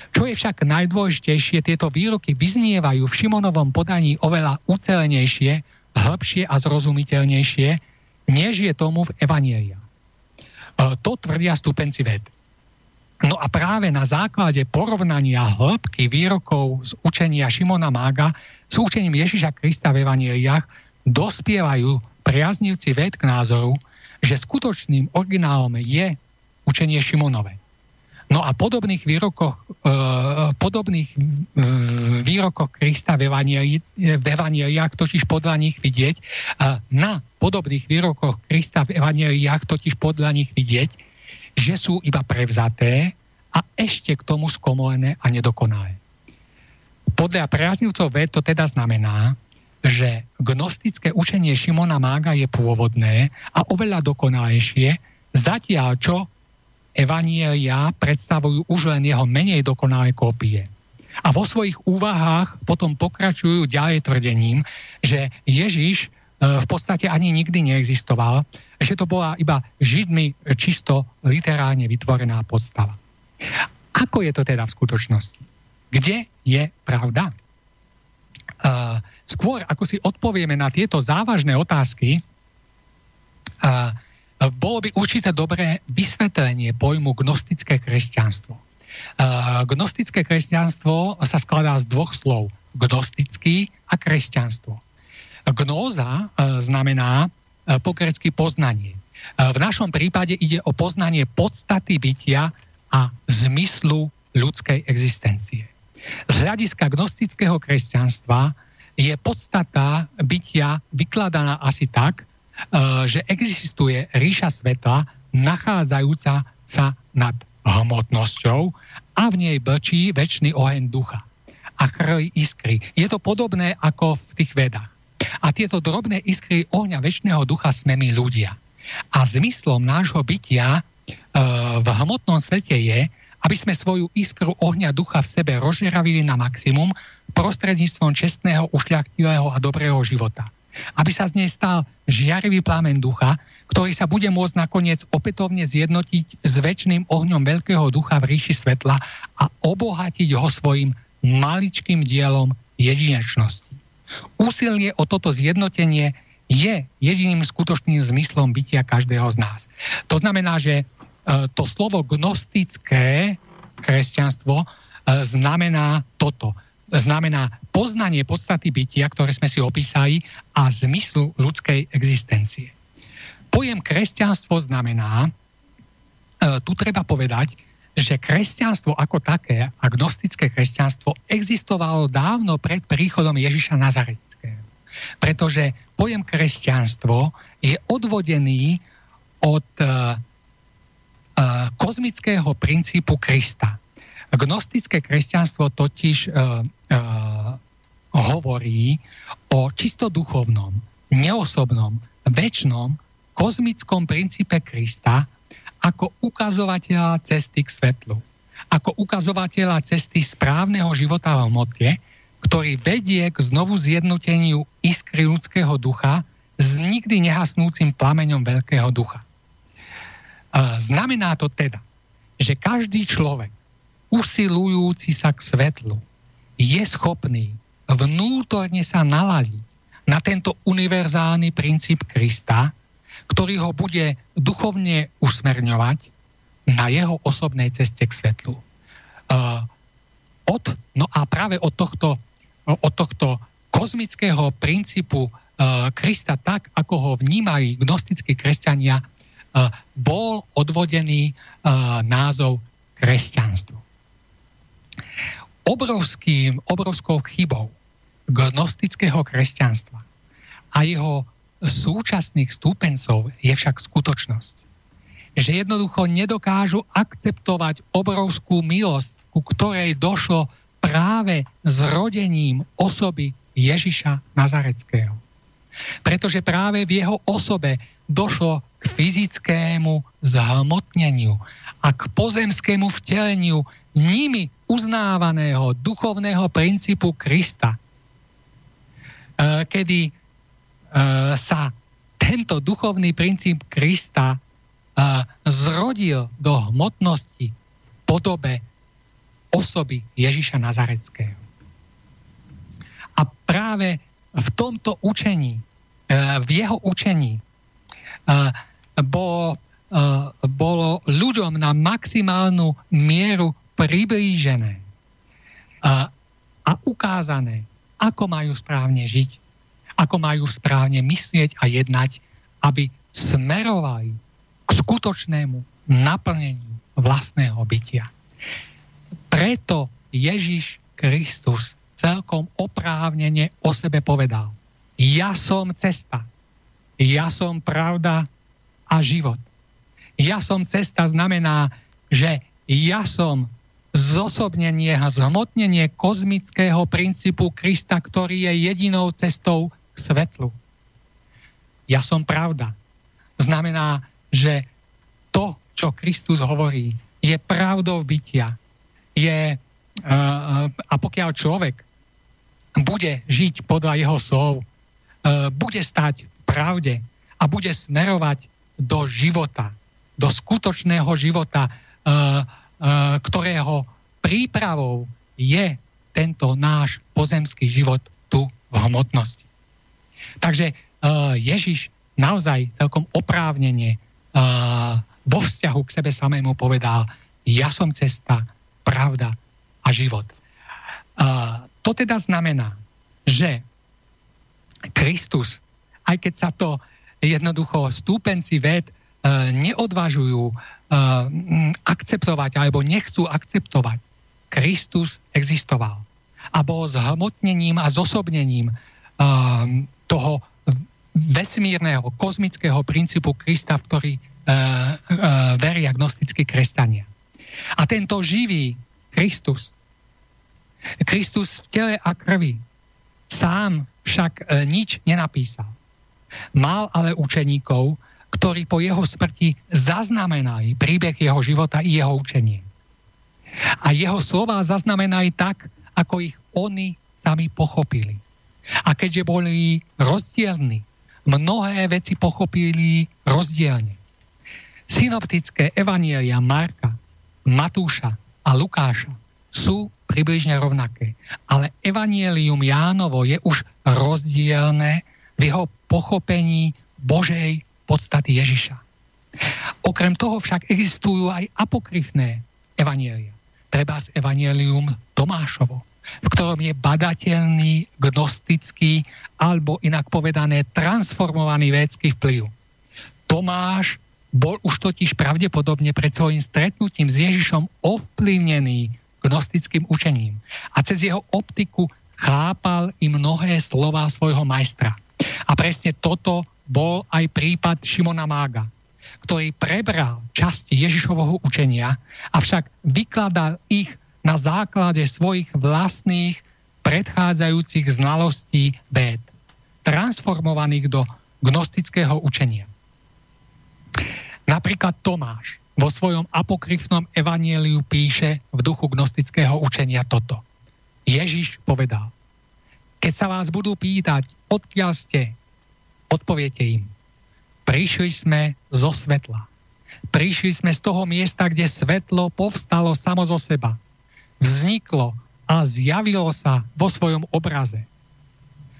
Čo je však najdôležitejšie, tieto výroky vyznievajú v Šimonovom podaní oveľa ucelenejšie, hĺbšie a zrozumiteľnejšie, než je tomu v Evanielia. E, to tvrdia stupenci ved. No a práve na základe porovnania hĺbky výrokov z učenia Šimona Mága s učením Ježiša Krista v Evanieliach dospievajú priaznivci ved k názoru, že skutočným originálom je učenie Šimonové. No a podobných výrokoch, e, podobných e, výrokoch Krista v, Evanieliach, totiž podľa nich vidieť, na podobných výrokoch Krista v Evanieliach totiž podľa nich vidieť, že sú iba prevzaté a ešte k tomu skomolené a nedokonalé. Podľa priaznivcov ved to teda znamená, že gnostické učenie Šimona Mága je pôvodné a oveľa dokonalejšie, zatiaľ čo Evanielia predstavujú už len jeho menej dokonalé kópie. A vo svojich úvahách potom pokračujú ďalej tvrdením, že Ježiš e, v podstate ani nikdy neexistoval, že to bola iba Židmi čisto literálne vytvorená podstava. Ako je to teda v skutočnosti? Kde je pravda? Uh, skôr, ako si odpovieme na tieto závažné otázky, uh, bolo by určite dobré vysvetlenie pojmu gnostické kresťanstvo. Gnostické kresťanstvo sa skladá z dvoch slov. Gnostický a kresťanstvo. Gnóza znamená po grecky poznanie. V našom prípade ide o poznanie podstaty bytia a zmyslu ľudskej existencie. Z hľadiska gnostického kresťanstva je podstata bytia vykladaná asi tak, že existuje ríša sveta nachádzajúca sa nad hmotnosťou a v nej blčí väčší oheň ducha a chrli iskry. Je to podobné ako v tých vedách. A tieto drobné iskry ohňa väčšného ducha sme my ľudia. A zmyslom nášho bytia e, v hmotnom svete je, aby sme svoju iskru ohňa ducha v sebe rozžeravili na maximum prostredníctvom čestného, ušľachtilého a dobrého života aby sa z nej stal žiarivý plamen ducha, ktorý sa bude môcť nakoniec opätovne zjednotiť s väčšným ohňom Veľkého ducha v ríši svetla a obohatiť ho svojim maličkým dielom jedinečnosti. Úsilie o toto zjednotenie je jediným skutočným zmyslom bytia každého z nás. To znamená, že e, to slovo gnostické kresťanstvo e, znamená toto. Znamená poznanie podstaty bytia, ktoré sme si opísali, a zmyslu ľudskej existencie. Pojem kresťanstvo znamená, e, tu treba povedať, že kresťanstvo ako také, agnostické kresťanstvo, existovalo dávno pred príchodom Ježiša Nazareckého. Pretože pojem kresťanstvo je odvodený od uh, uh, kozmického princípu Krista. Gnostické kresťanstvo totiž uh, hovorí o čisto duchovnom, neosobnom, väčšnom kozmickom princípe Krista ako ukazovateľa cesty k svetlu. Ako ukazovateľa cesty správneho života hmote, ktorý vedie k znovu zjednoteniu iskry ľudského ducha s nikdy nehasnúcim plameňom veľkého ducha. Znamená to teda, že každý človek, usilujúci sa k svetlu, je schopný vnútorne sa naladiť na tento univerzálny princíp Krista, ktorý ho bude duchovne usmerňovať na jeho osobnej ceste k svetlu. Uh, od, no a práve od tohto, od tohto kozmického princípu uh, Krista, tak ako ho vnímajú gnostickí kresťania, uh, bol odvodený názov kresťanstvo. Obrovským, obrovskou chybou gnostického kresťanstva a jeho súčasných stúpencov je však skutočnosť, že jednoducho nedokážu akceptovať obrovskú milosť, ku ktorej došlo práve zrodením osoby Ježiša Nazareckého. Pretože práve v jeho osobe došlo k fyzickému zhmotneniu a k pozemskému vteleniu nimi uznávaného duchovného princípu Krista, e, kedy uh, sa tento duchovný princíp Krista uh, zrodil do hmotnosti v podobe osoby Ježiša Nazareckého. A práve v tomto učení, v jeho učení, bolo ľuďom na maximálnu mieru priblížené uh, a ukázané, ako majú správne žiť ako majú správne myslieť a jednať, aby smerovali k skutočnému naplneniu vlastného bytia. Preto Ježiš Kristus celkom oprávnene o sebe povedal. Ja som cesta, ja som pravda a život. Ja som cesta znamená, že ja som zosobnenie a zhmotnenie kozmického princípu Krista, ktorý je jedinou cestou svetlu. Ja som pravda. Znamená, že to, čo Kristus hovorí, je pravdou bytia. Je, uh, a pokiaľ človek bude žiť podľa jeho slov, uh, bude stať v pravde a bude smerovať do života, do skutočného života, ktorého prípravou je tento náš pozemský život tu v hmotnosti. Takže uh, Ježiš naozaj celkom oprávnene uh, vo vzťahu k sebe samému povedal, ja som cesta, pravda a život. To teda znamená, že Kristus, aj keď sa to jednoducho stúpenci ved neodvažujú akceptovať alebo nechcú akceptovať, Kristus existoval a bol zhmotnením a zosobnením toho vesmírneho, kozmického princípu Krista, v ktorý uh, uh, veria gnostickí kresťania. A tento živý Kristus, Kristus v tele a krvi, sám však uh, nič nenapísal. Mal ale učeníkov, ktorí po jeho smrti zaznamenali príbeh jeho života i jeho učenie. A jeho slova zaznamenali tak, ako ich oni sami pochopili. A keďže boli rozdielni, mnohé veci pochopili rozdielne. Synoptické evanielia Marka, Matúša a Lukáša sú približne rovnaké. Ale evanielium Jánovo je už rozdielne v jeho pochopení Božej podstaty Ježiša. Okrem toho však existujú aj apokryfné evanielia. Treba z evanielium Tomášovo, v ktorom je badateľný, gnostický alebo inak povedané transformovaný védsky vplyv. Tomáš bol už totiž pravdepodobne pred svojim stretnutím s Ježišom ovplyvnený gnostickým učením a cez jeho optiku chápal i mnohé slova svojho majstra. A presne toto bol aj prípad Šimona Mága, ktorý prebral časti Ježišovho učenia, avšak vykladal ich na základe svojich vlastných predchádzajúcich znalostí véd, transformovaných do gnostického učenia. Napríklad Tomáš vo svojom apokryfnom evanieliu píše v duchu gnostického učenia toto. Ježiš povedal, keď sa vás budú pýtať, odkiaľ ste, odpoviete im, prišli sme zo svetla. Prišli sme z toho miesta, kde svetlo povstalo samo zo seba. Vzniklo a zjavilo sa vo svojom obraze.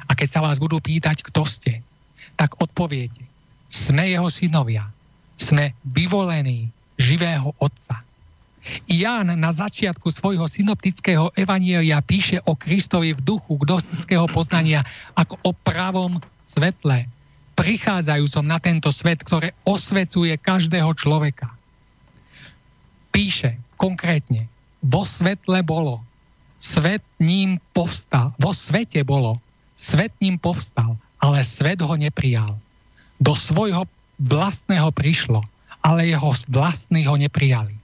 A keď sa vás budú pýtať, kto ste, tak odpoviete, sme jeho synovia, sme vyvolení živého Otca. Ján na začiatku svojho synoptického evanielia píše o Kristovi v duchu gnostického poznania ako o pravom svetle, prichádzajúcom na tento svet, ktoré osvecuje každého človeka. Píše konkrétne, vo svetle bolo, svet ním povstal, vo svete bolo, svet ním povstal, ale svet ho neprijal. Do svojho vlastného prišlo, ale jeho vlastní ho neprijali.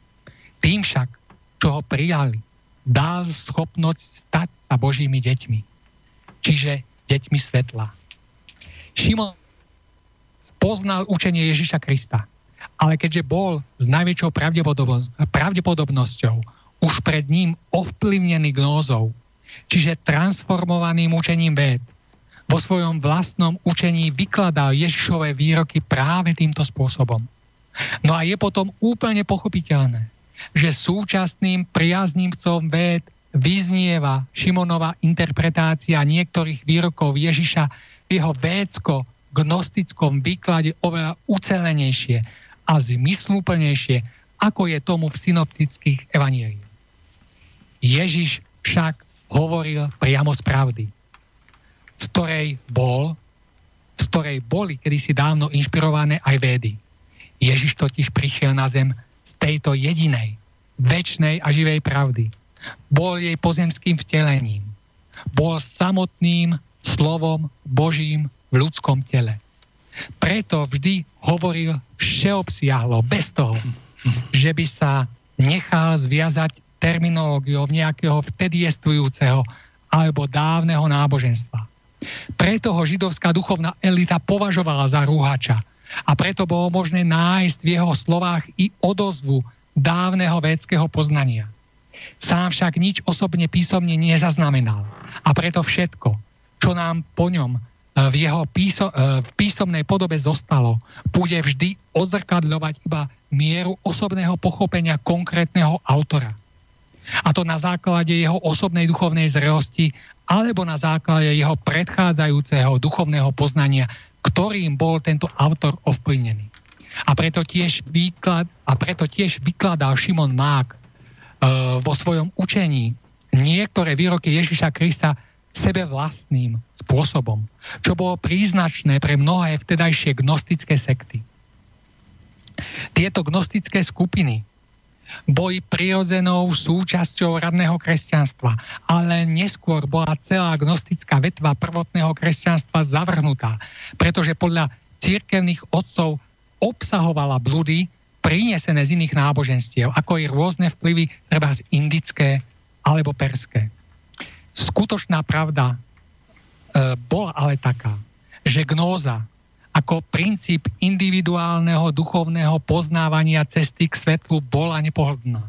Tým však, čo ho prijali, dal schopnosť stať sa Božími deťmi. Čiže deťmi svetla. Šimon poznal učenie Ježiša Krista, ale keďže bol s najväčšou pravdepodobnosťou už pred ním ovplyvnený gnózou, čiže transformovaným učením véd, vo svojom vlastnom učení vykladal Ježišové výroky práve týmto spôsobom. No a je potom úplne pochopiteľné, že súčasným priaznívcom véd vyznieva Šimonova interpretácia niektorých výrokov Ježiša v jeho védsko-gnostickom výklade oveľa ucelenejšie a zmysluplnejšie, ako je tomu v synoptických evanieliách. Ježiš však hovoril priamo z pravdy, z ktorej bol, z ktorej boli kedysi dávno inšpirované aj védy. Ježiš totiž prišiel na zem z tejto jedinej, väčšnej a živej pravdy. Bol jej pozemským vtelením. Bol samotným slovom Božím v ľudskom tele. Preto vždy hovoril všeobsiahlo, bez toho, že by sa nechal zviazať terminológiou nejakého vtedy jestvujúceho alebo dávneho náboženstva. Preto ho židovská duchovná elita považovala za rúhača, a preto bolo možné nájsť v jeho slovách i odozvu dávneho védského poznania. Sám však nič osobne písomne nezaznamenal. A preto všetko, čo nám po ňom v jeho píso, e, v písomnej podobe zostalo, bude vždy odzrkadľovať iba mieru osobného pochopenia konkrétneho autora. A to na základe jeho osobnej duchovnej zrelosti alebo na základe jeho predchádzajúceho duchovného poznania, ktorým bol tento autor ovplyvnený. A preto tiež, výklad, a preto tiež vykladal Šimon Mák e, vo svojom učení niektoré výroky Ježiša Krista sebe vlastným spôsobom, čo bolo príznačné pre mnohé vtedajšie gnostické sekty. Tieto gnostické skupiny boli prirodzenou súčasťou radného kresťanstva, ale neskôr bola celá gnostická vetva prvotného kresťanstva zavrhnutá, pretože podľa církevných otcov obsahovala blúdy prinesené z iných náboženstiev, ako i rôzne vplyvy, treba z indické alebo perské. Skutočná pravda e, bola ale taká, že gnóza ako princíp individuálneho duchovného poznávania cesty k svetlu bola nepohodlná.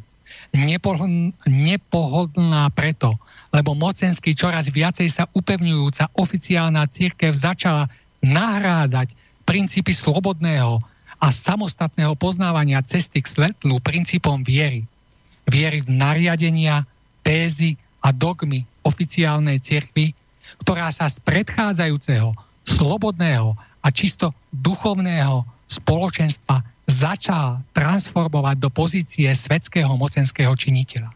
Nepohodlná, preto, lebo mocensky čoraz viacej sa upevňujúca oficiálna církev začala nahrádzať princípy slobodného a samostatného poznávania cesty k svetlu princípom viery. Viery v nariadenia, tézy a dogmy oficiálnej cirkvi, ktorá sa z predchádzajúceho, slobodného a čisto duchovného spoločenstva začal transformovať do pozície svetského mocenského činiteľa.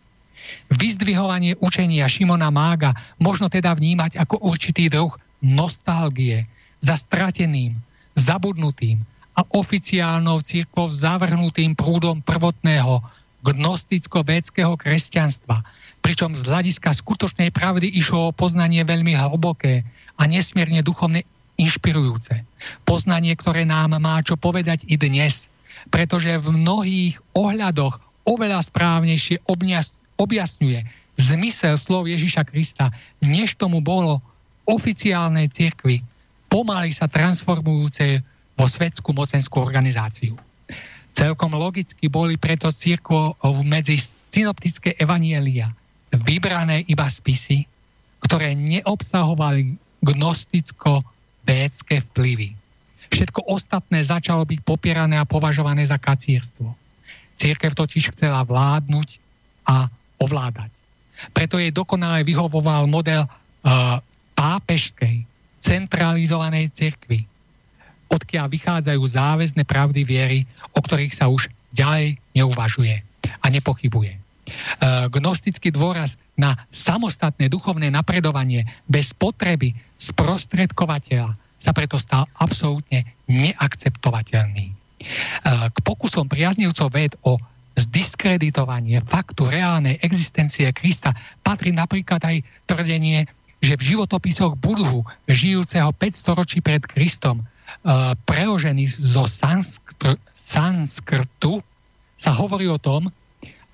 Vyzdvihovanie učenia Šimona Mága možno teda vnímať ako určitý druh nostalgie za strateným, zabudnutým a oficiálnou církvou zavrhnutým prúdom prvotného gnosticko-védského kresťanstva, pričom z hľadiska skutočnej pravdy išlo o poznanie veľmi hlboké a nesmierne duchovne inšpirujúce. Poznanie, ktoré nám má čo povedať i dnes, pretože v mnohých ohľadoch oveľa správnejšie objasňuje zmysel slov Ježiša Krista, než tomu bolo oficiálnej cirkvi, pomaly sa transformujúce vo svetskú mocenskú organizáciu. Celkom logicky boli preto církvo medzi synoptické evanielia vybrané iba spisy, ktoré neobsahovali gnosticko-védske vplyvy. Všetko ostatné začalo byť popierané a považované za kacírstvo. Církev totiž chcela vládnuť a ovládať. Preto jej dokonale vyhovoval model uh, pápežskej, centralizovanej cirkvi, odkiaľ vychádzajú záväzne pravdy viery, o ktorých sa už ďalej neuvažuje a nepochybuje. Uh, gnostický dôraz na samostatné duchovné napredovanie bez potreby sprostredkovateľa sa preto stal absolútne neakceptovateľný. E, k pokusom priaznivcov ved o zdiskreditovanie faktu reálnej existencie Krista patrí napríklad aj tvrdenie, že v životopisoch Budhu, žijúceho 500 ročí pred Kristom, e, preložený zo sanskr- sanskrtu, sa hovorí o tom,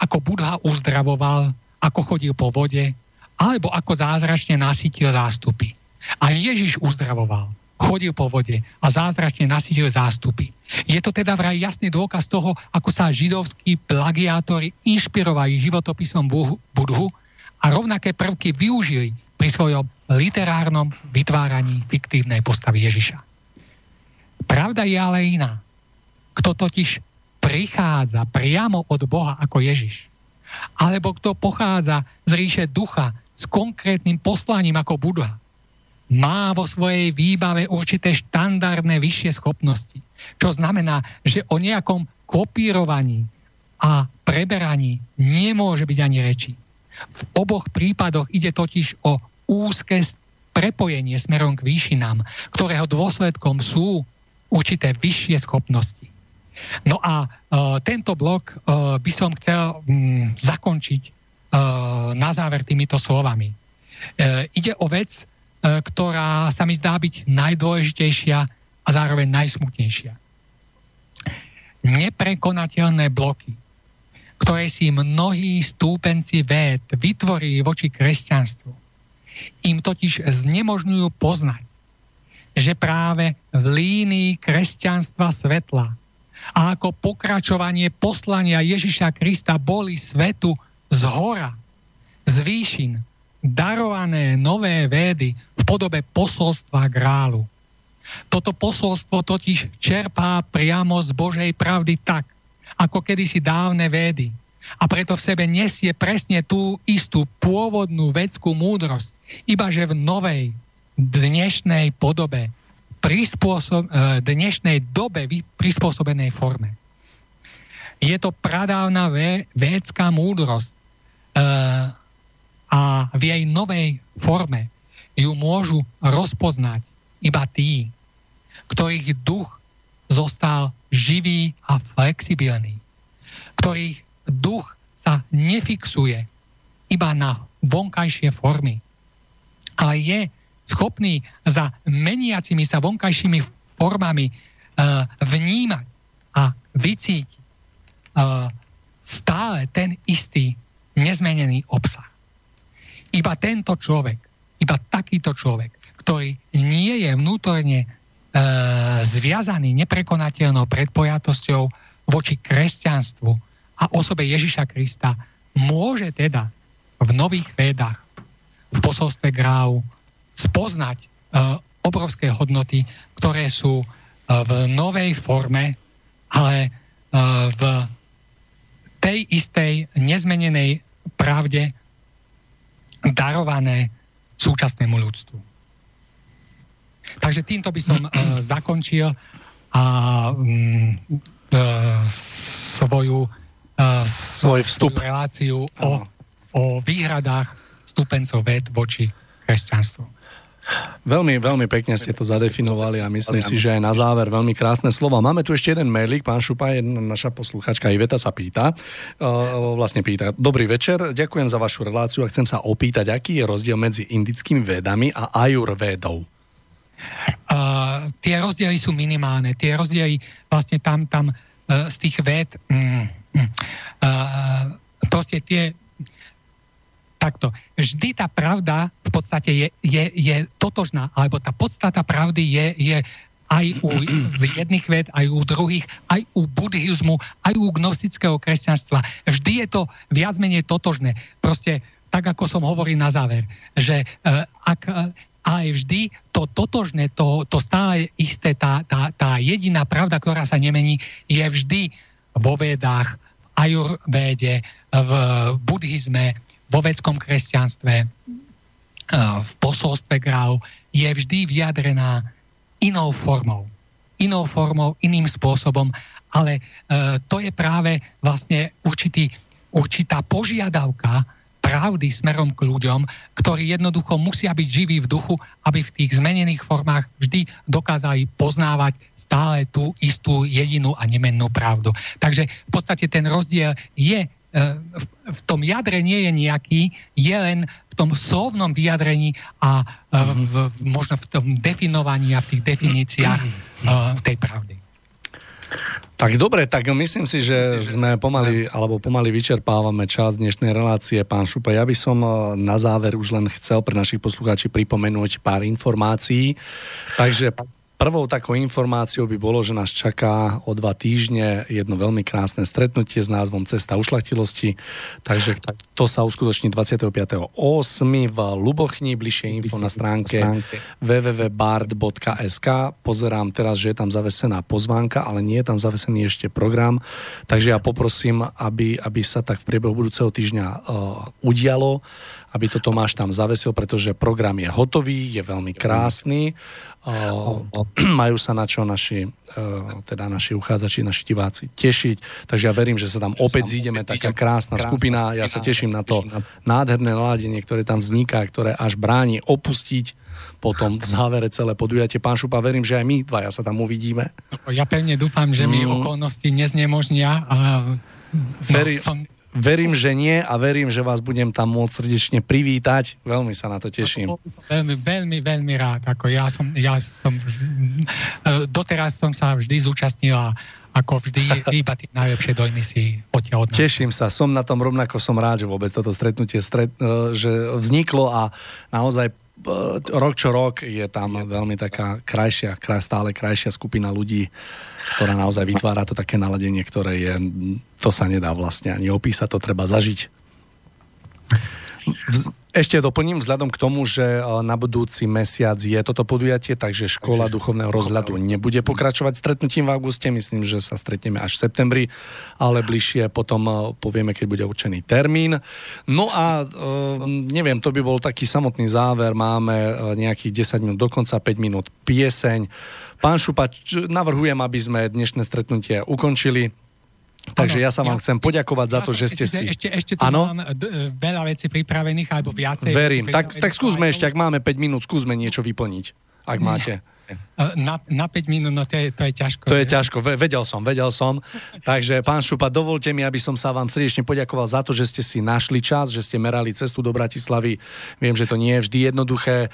ako Budha uzdravoval, ako chodil po vode, alebo ako zázračne nasytil zástupy. A Ježiš uzdravoval chodil po vode a zázračne nasytil zástupy. Je to teda vraj jasný dôkaz toho, ako sa židovskí plagiátori inšpirovali životopisom Budhu a rovnaké prvky využili pri svojom literárnom vytváraní fiktívnej postavy Ježiša. Pravda je ale iná. Kto totiž prichádza priamo od Boha ako Ježiš, alebo kto pochádza z ríše ducha s konkrétnym poslaním ako Buddha, má vo svojej výbave určité štandardné vyššie schopnosti. Čo znamená, že o nejakom kopírovaní a preberaní nemôže byť ani reči. V oboch prípadoch ide totiž o úzke prepojenie smerom k výšinám, ktorého dôsledkom sú určité vyššie schopnosti. No a e, tento blok e, by som chcel m, zakončiť e, na záver týmito slovami. Ide o vec, ktorá sa mi zdá byť najdôležitejšia a zároveň najsmutnejšia. Neprekonateľné bloky, ktoré si mnohí stúpenci véd vytvorili voči kresťanstvu, im totiž znemožňujú poznať, že práve v línii kresťanstva svetla a ako pokračovanie poslania Ježiša Krista boli svetu z hora, z výšin, darované nové védy v podobe posolstva grálu. Toto posolstvo totiž čerpá priamo z Božej pravdy tak, ako kedysi dávne védy. A preto v sebe nesie presne tú istú pôvodnú vedskú múdrosť, ibaže v novej, dnešnej podobe, prispôsob, e, dnešnej dobe prispôsobenej forme. Je to pradávna védská múdrosť, e, a v jej novej forme ju môžu rozpoznať iba tí, ktorých duch zostal živý a flexibilný, ktorých duch sa nefixuje iba na vonkajšie formy, ale je schopný za meniacimi sa vonkajšími formami uh, vnímať a vycítiť uh, stále ten istý nezmenený obsah. Iba tento človek, iba takýto človek, ktorý nie je vnútorne e, zviazaný neprekonateľnou predpojatosťou voči kresťanstvu a osobe Ježiša Krista, môže teda v nových védach, v posolstve Gráu spoznať e, obrovské hodnoty, ktoré sú e, v novej forme ale v tej istej nezmenenej pravde darované súčasnému ľudstvu. Takže týmto by som zakončil a uh, svoju, svoj vstup. svoju reláciu o, o výhradách stupencov ved voči kresťanstvu. Veľmi, veľmi pekne ste to zadefinovali a myslím si, že aj na záver veľmi krásne slova. Máme tu ešte jeden mailik, pán Šupa, jedna naša posluchačka Iveta sa pýta, vlastne pýta, dobrý večer, ďakujem za vašu reláciu a chcem sa opýtať, aký je rozdiel medzi indickými vedami a ajurvédou? Uh, tie rozdiely sú minimálne. Tie rozdiely vlastne tam, tam uh, z tých ved mm, uh, proste tie takto. Vždy tá pravda v podstate je, je, je totožná, alebo tá podstata pravdy je, je aj u jedných ved, aj u druhých, aj u buddhizmu, aj u gnostického kresťanstva. Vždy je to viac menej totožné. Proste tak, ako som hovoril na záver, že uh, ak uh, aj vždy to totožné, to, to stále isté, tá, tá, tá jediná pravda, ktorá sa nemení, je vždy vo vedách, ajurvéde, v buddhizme, vo vedskom kresťanstve, eh, v posolstve Grau je vždy vyjadrená inou formou. Inou formou, iným spôsobom, ale eh, to je práve vlastne určitý, určitá požiadavka pravdy smerom k ľuďom, ktorí jednoducho musia byť živí v duchu, aby v tých zmenených formách vždy dokázali poznávať stále tú istú jedinú a nemennú pravdu. Takže v podstate ten rozdiel je v tom jadre nie je nejaký, je len v tom slovnom vyjadrení a v, v, možno v tom definovaní a v tých definíciách uh, tej pravdy. Tak dobre, tak myslím si, že sme pomaly, alebo pomaly vyčerpávame čas dnešnej relácie. Pán Šupa, ja by som na záver už len chcel pre našich poslucháči pripomenúť pár informácií. Takže Prvou takou informáciou by bolo, že nás čaká o dva týždne jedno veľmi krásne stretnutie s názvom Cesta ušlachtilosti. Takže to sa uskutoční 25.8. v Lubochni, bližšie info na stránke www.bard.sk. Pozerám teraz, že je tam zavesená pozvánka, ale nie je tam zavesený ešte program. Takže ja poprosím, aby, aby sa tak v priebehu budúceho týždňa uh, udialo aby to Tomáš tam zavesil, pretože program je hotový, je veľmi krásny. <clears throat> Majú sa na čo naši, e, teda naši uchádzači, naši diváci tešiť. Takže ja verím, že sa tam opäť zídeme, taká krásna skupina. Ja sa teším na to nádherné naladenie, ktoré tam vzniká, ktoré až bráni opustiť potom v závere celé podujatie. Pán Šupa, verím, že aj my dvaja sa tam uvidíme. Ja pevne dúfam, že mi mm. okolnosti neznemožnia a Veri, no, som Verím, že nie a verím, že vás budem tam môcť srdečne privítať. Veľmi sa na to teším. Veľmi, veľmi, veľmi rád. Ako ja som, ja som, e, doteraz som sa vždy zúčastnila ako vždy, iba tie najlepšie dojmy si odtiaľ od Teším sa, som na tom rovnako, som rád, že vôbec toto stretnutie stret, e, že vzniklo a naozaj rok čo rok je tam veľmi taká krajšia, kraj, stále krajšia skupina ľudí, ktorá naozaj vytvára to také naladenie, ktoré je, to sa nedá vlastne ani opísať, to treba zažiť. Ešte doplním vzhľadom k tomu, že e, na budúci mesiac je toto podujatie, takže škola duchovného rozhľadu nebude pokračovať stretnutím v auguste, myslím, že sa stretneme až v septembri, ale bližšie potom e, povieme, keď bude určený termín. No a e, neviem, to by bol taký samotný záver, máme nejakých 10 minút, dokonca 5 minút pieseň. Pán Šupač, navrhujem, aby sme dnešné stretnutie ukončili. Takže ano, ja sa vám ja, chcem poďakovať za to, že ste si... Ešte, ešte tu ano? mám d- veľa vecí pripravených, alebo viacej. Verím. Tak, tak skúsme ešte, ak máme 5 minút, skúsme niečo vyplniť, ak máte. Na, na 5 minút, no to je, to je ťažko. To je ťažko, vedel som, vedel som. Takže, pán Šupa, dovolte mi, aby som sa vám srdečne poďakoval za to, že ste si našli čas, že ste merali cestu do Bratislavy. Viem, že to nie je vždy jednoduché.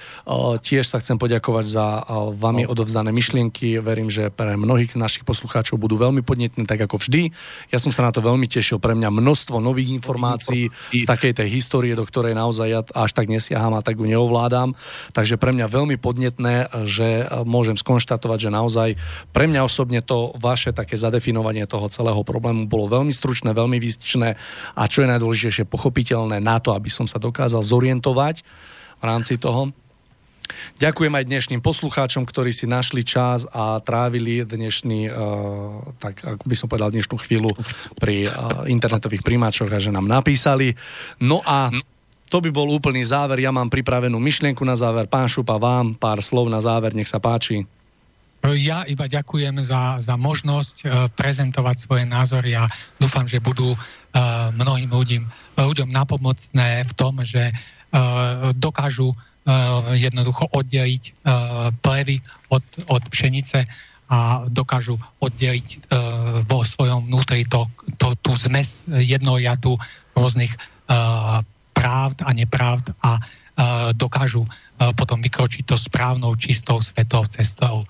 Tiež sa chcem poďakovať za vami odovzdané myšlienky. Verím, že pre mnohých našich poslucháčov budú veľmi podnetné, tak ako vždy. Ja som sa na to veľmi tešil. Pre mňa množstvo nových informácií z takej tej histórie, do ktorej naozaj ja až tak nesiaham a tak ju neovládam. Takže pre mňa veľmi podnetné, že môžem skonštatovať, že naozaj pre mňa osobne to vaše také zadefinovanie toho celého problému bolo veľmi stručné, veľmi výstičné a čo je najdôležitejšie, pochopiteľné na to, aby som sa dokázal zorientovať v rámci toho. Ďakujem aj dnešným poslucháčom, ktorí si našli čas a trávili dnešný, uh, tak ako by som povedal, dnešnú chvíľu pri uh, internetových primáčoch a že nám napísali. No a to by bol úplný záver. Ja mám pripravenú myšlienku na záver. Pán Šupa, vám pár slov na záver, nech sa páči. Ja iba ďakujem za, za možnosť uh, prezentovať svoje názory a dúfam, že budú uh, mnohým ľuďom, ľuďom napomocné v tom, že uh, dokážu jednoducho oddeliť plevy od, od pšenice a dokážu oddeliť vo svojom vnútri to, to, tú zmes jednojatu rôznych pravd a nepravd a uh, dokážu uh, potom vykročiť to správnou, čistou, svetou cestou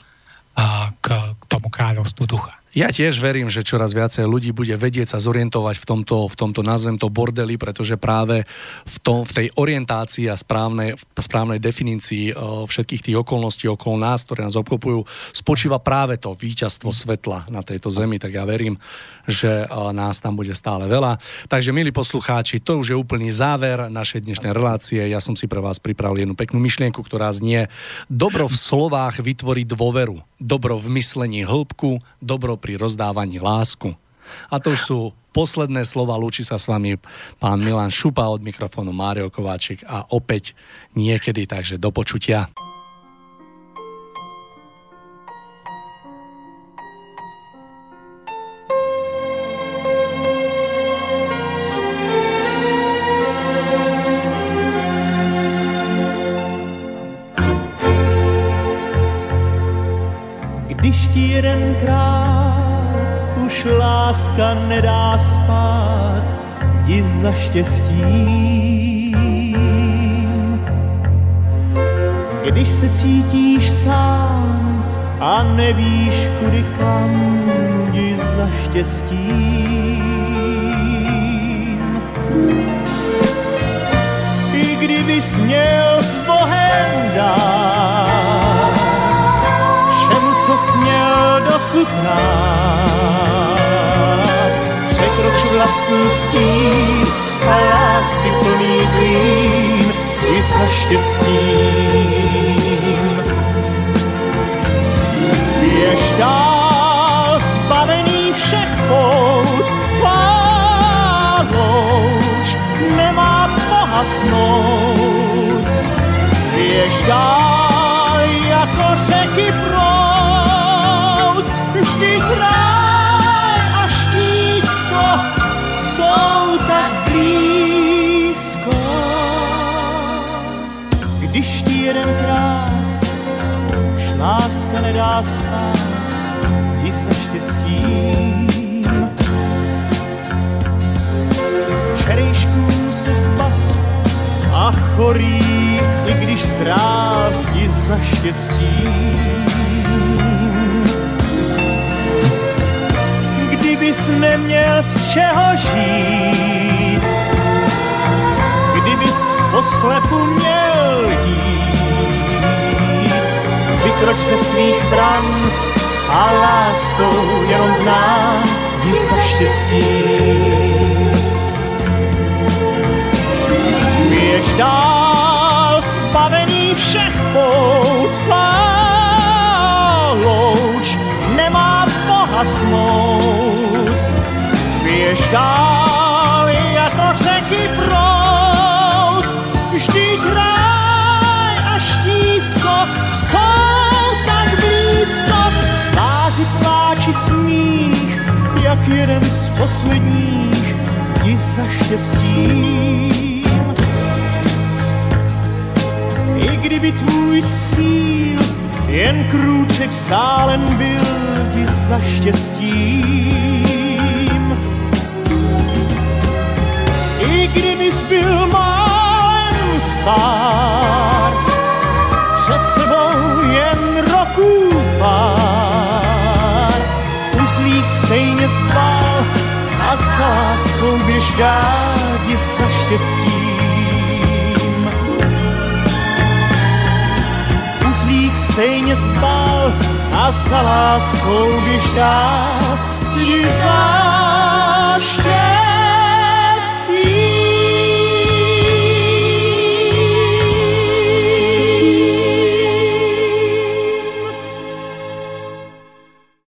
k, k tomu kráľovstvu ducha. Ja tiež verím, že čoraz viacej ľudí bude vedieť sa zorientovať v tomto, v tomto nazvem to bordeli, pretože práve v, tom, v tej orientácii a správnej, správnej definícii uh, všetkých tých okolností okolo nás, ktoré nás obklopujú, spočíva práve to víťazstvo svetla na tejto zemi. Tak ja verím, že uh, nás tam bude stále veľa. Takže, milí poslucháči, to už je úplný záver našej dnešnej relácie. Ja som si pre vás pripravil jednu peknú myšlienku, ktorá znie Dobro v slovách vytvoriť dôveru, dobro v myslení hĺbku, dobro pri rozdávaní lásku. A to už sú posledné slova. Lúči sa s vami pán Milan Šupa od mikrofónu Mário Kováčik a opäť niekedy, takže do počutia. Štěstím. Když se cítíš sám a nevíš kudy kam, jdi za štěstím. I kdyby směl s Bohem dát, všem, co směl dosud nám, překroč vlastní stín a lásky plný klín i za štěstím. Běž dál zbavený všech pout, tvá louč nemá pohasnout. Běž dál nedá spát, i se štěstím. Včerejšků se zbav a chorý, i když stráv i za štěstím. Kdybys neměl z čeho žít, kdybys poslepu měl jít, vykroč se svých bran a láskou jenom k nám jdi za. Běž dál zbavený všech pout, tvá louč nemá pohasnout. Běž dál tváři pláči smích, jak jeden z posledních ti za štěstím. I kdyby tvůj cíl jen krůček vzdálen byl ti za štěstím. I kdybys byl málem stát, láskou běž dádi za štěstím. Uzlík stejně spal a za láskou běž dádi za štěstím.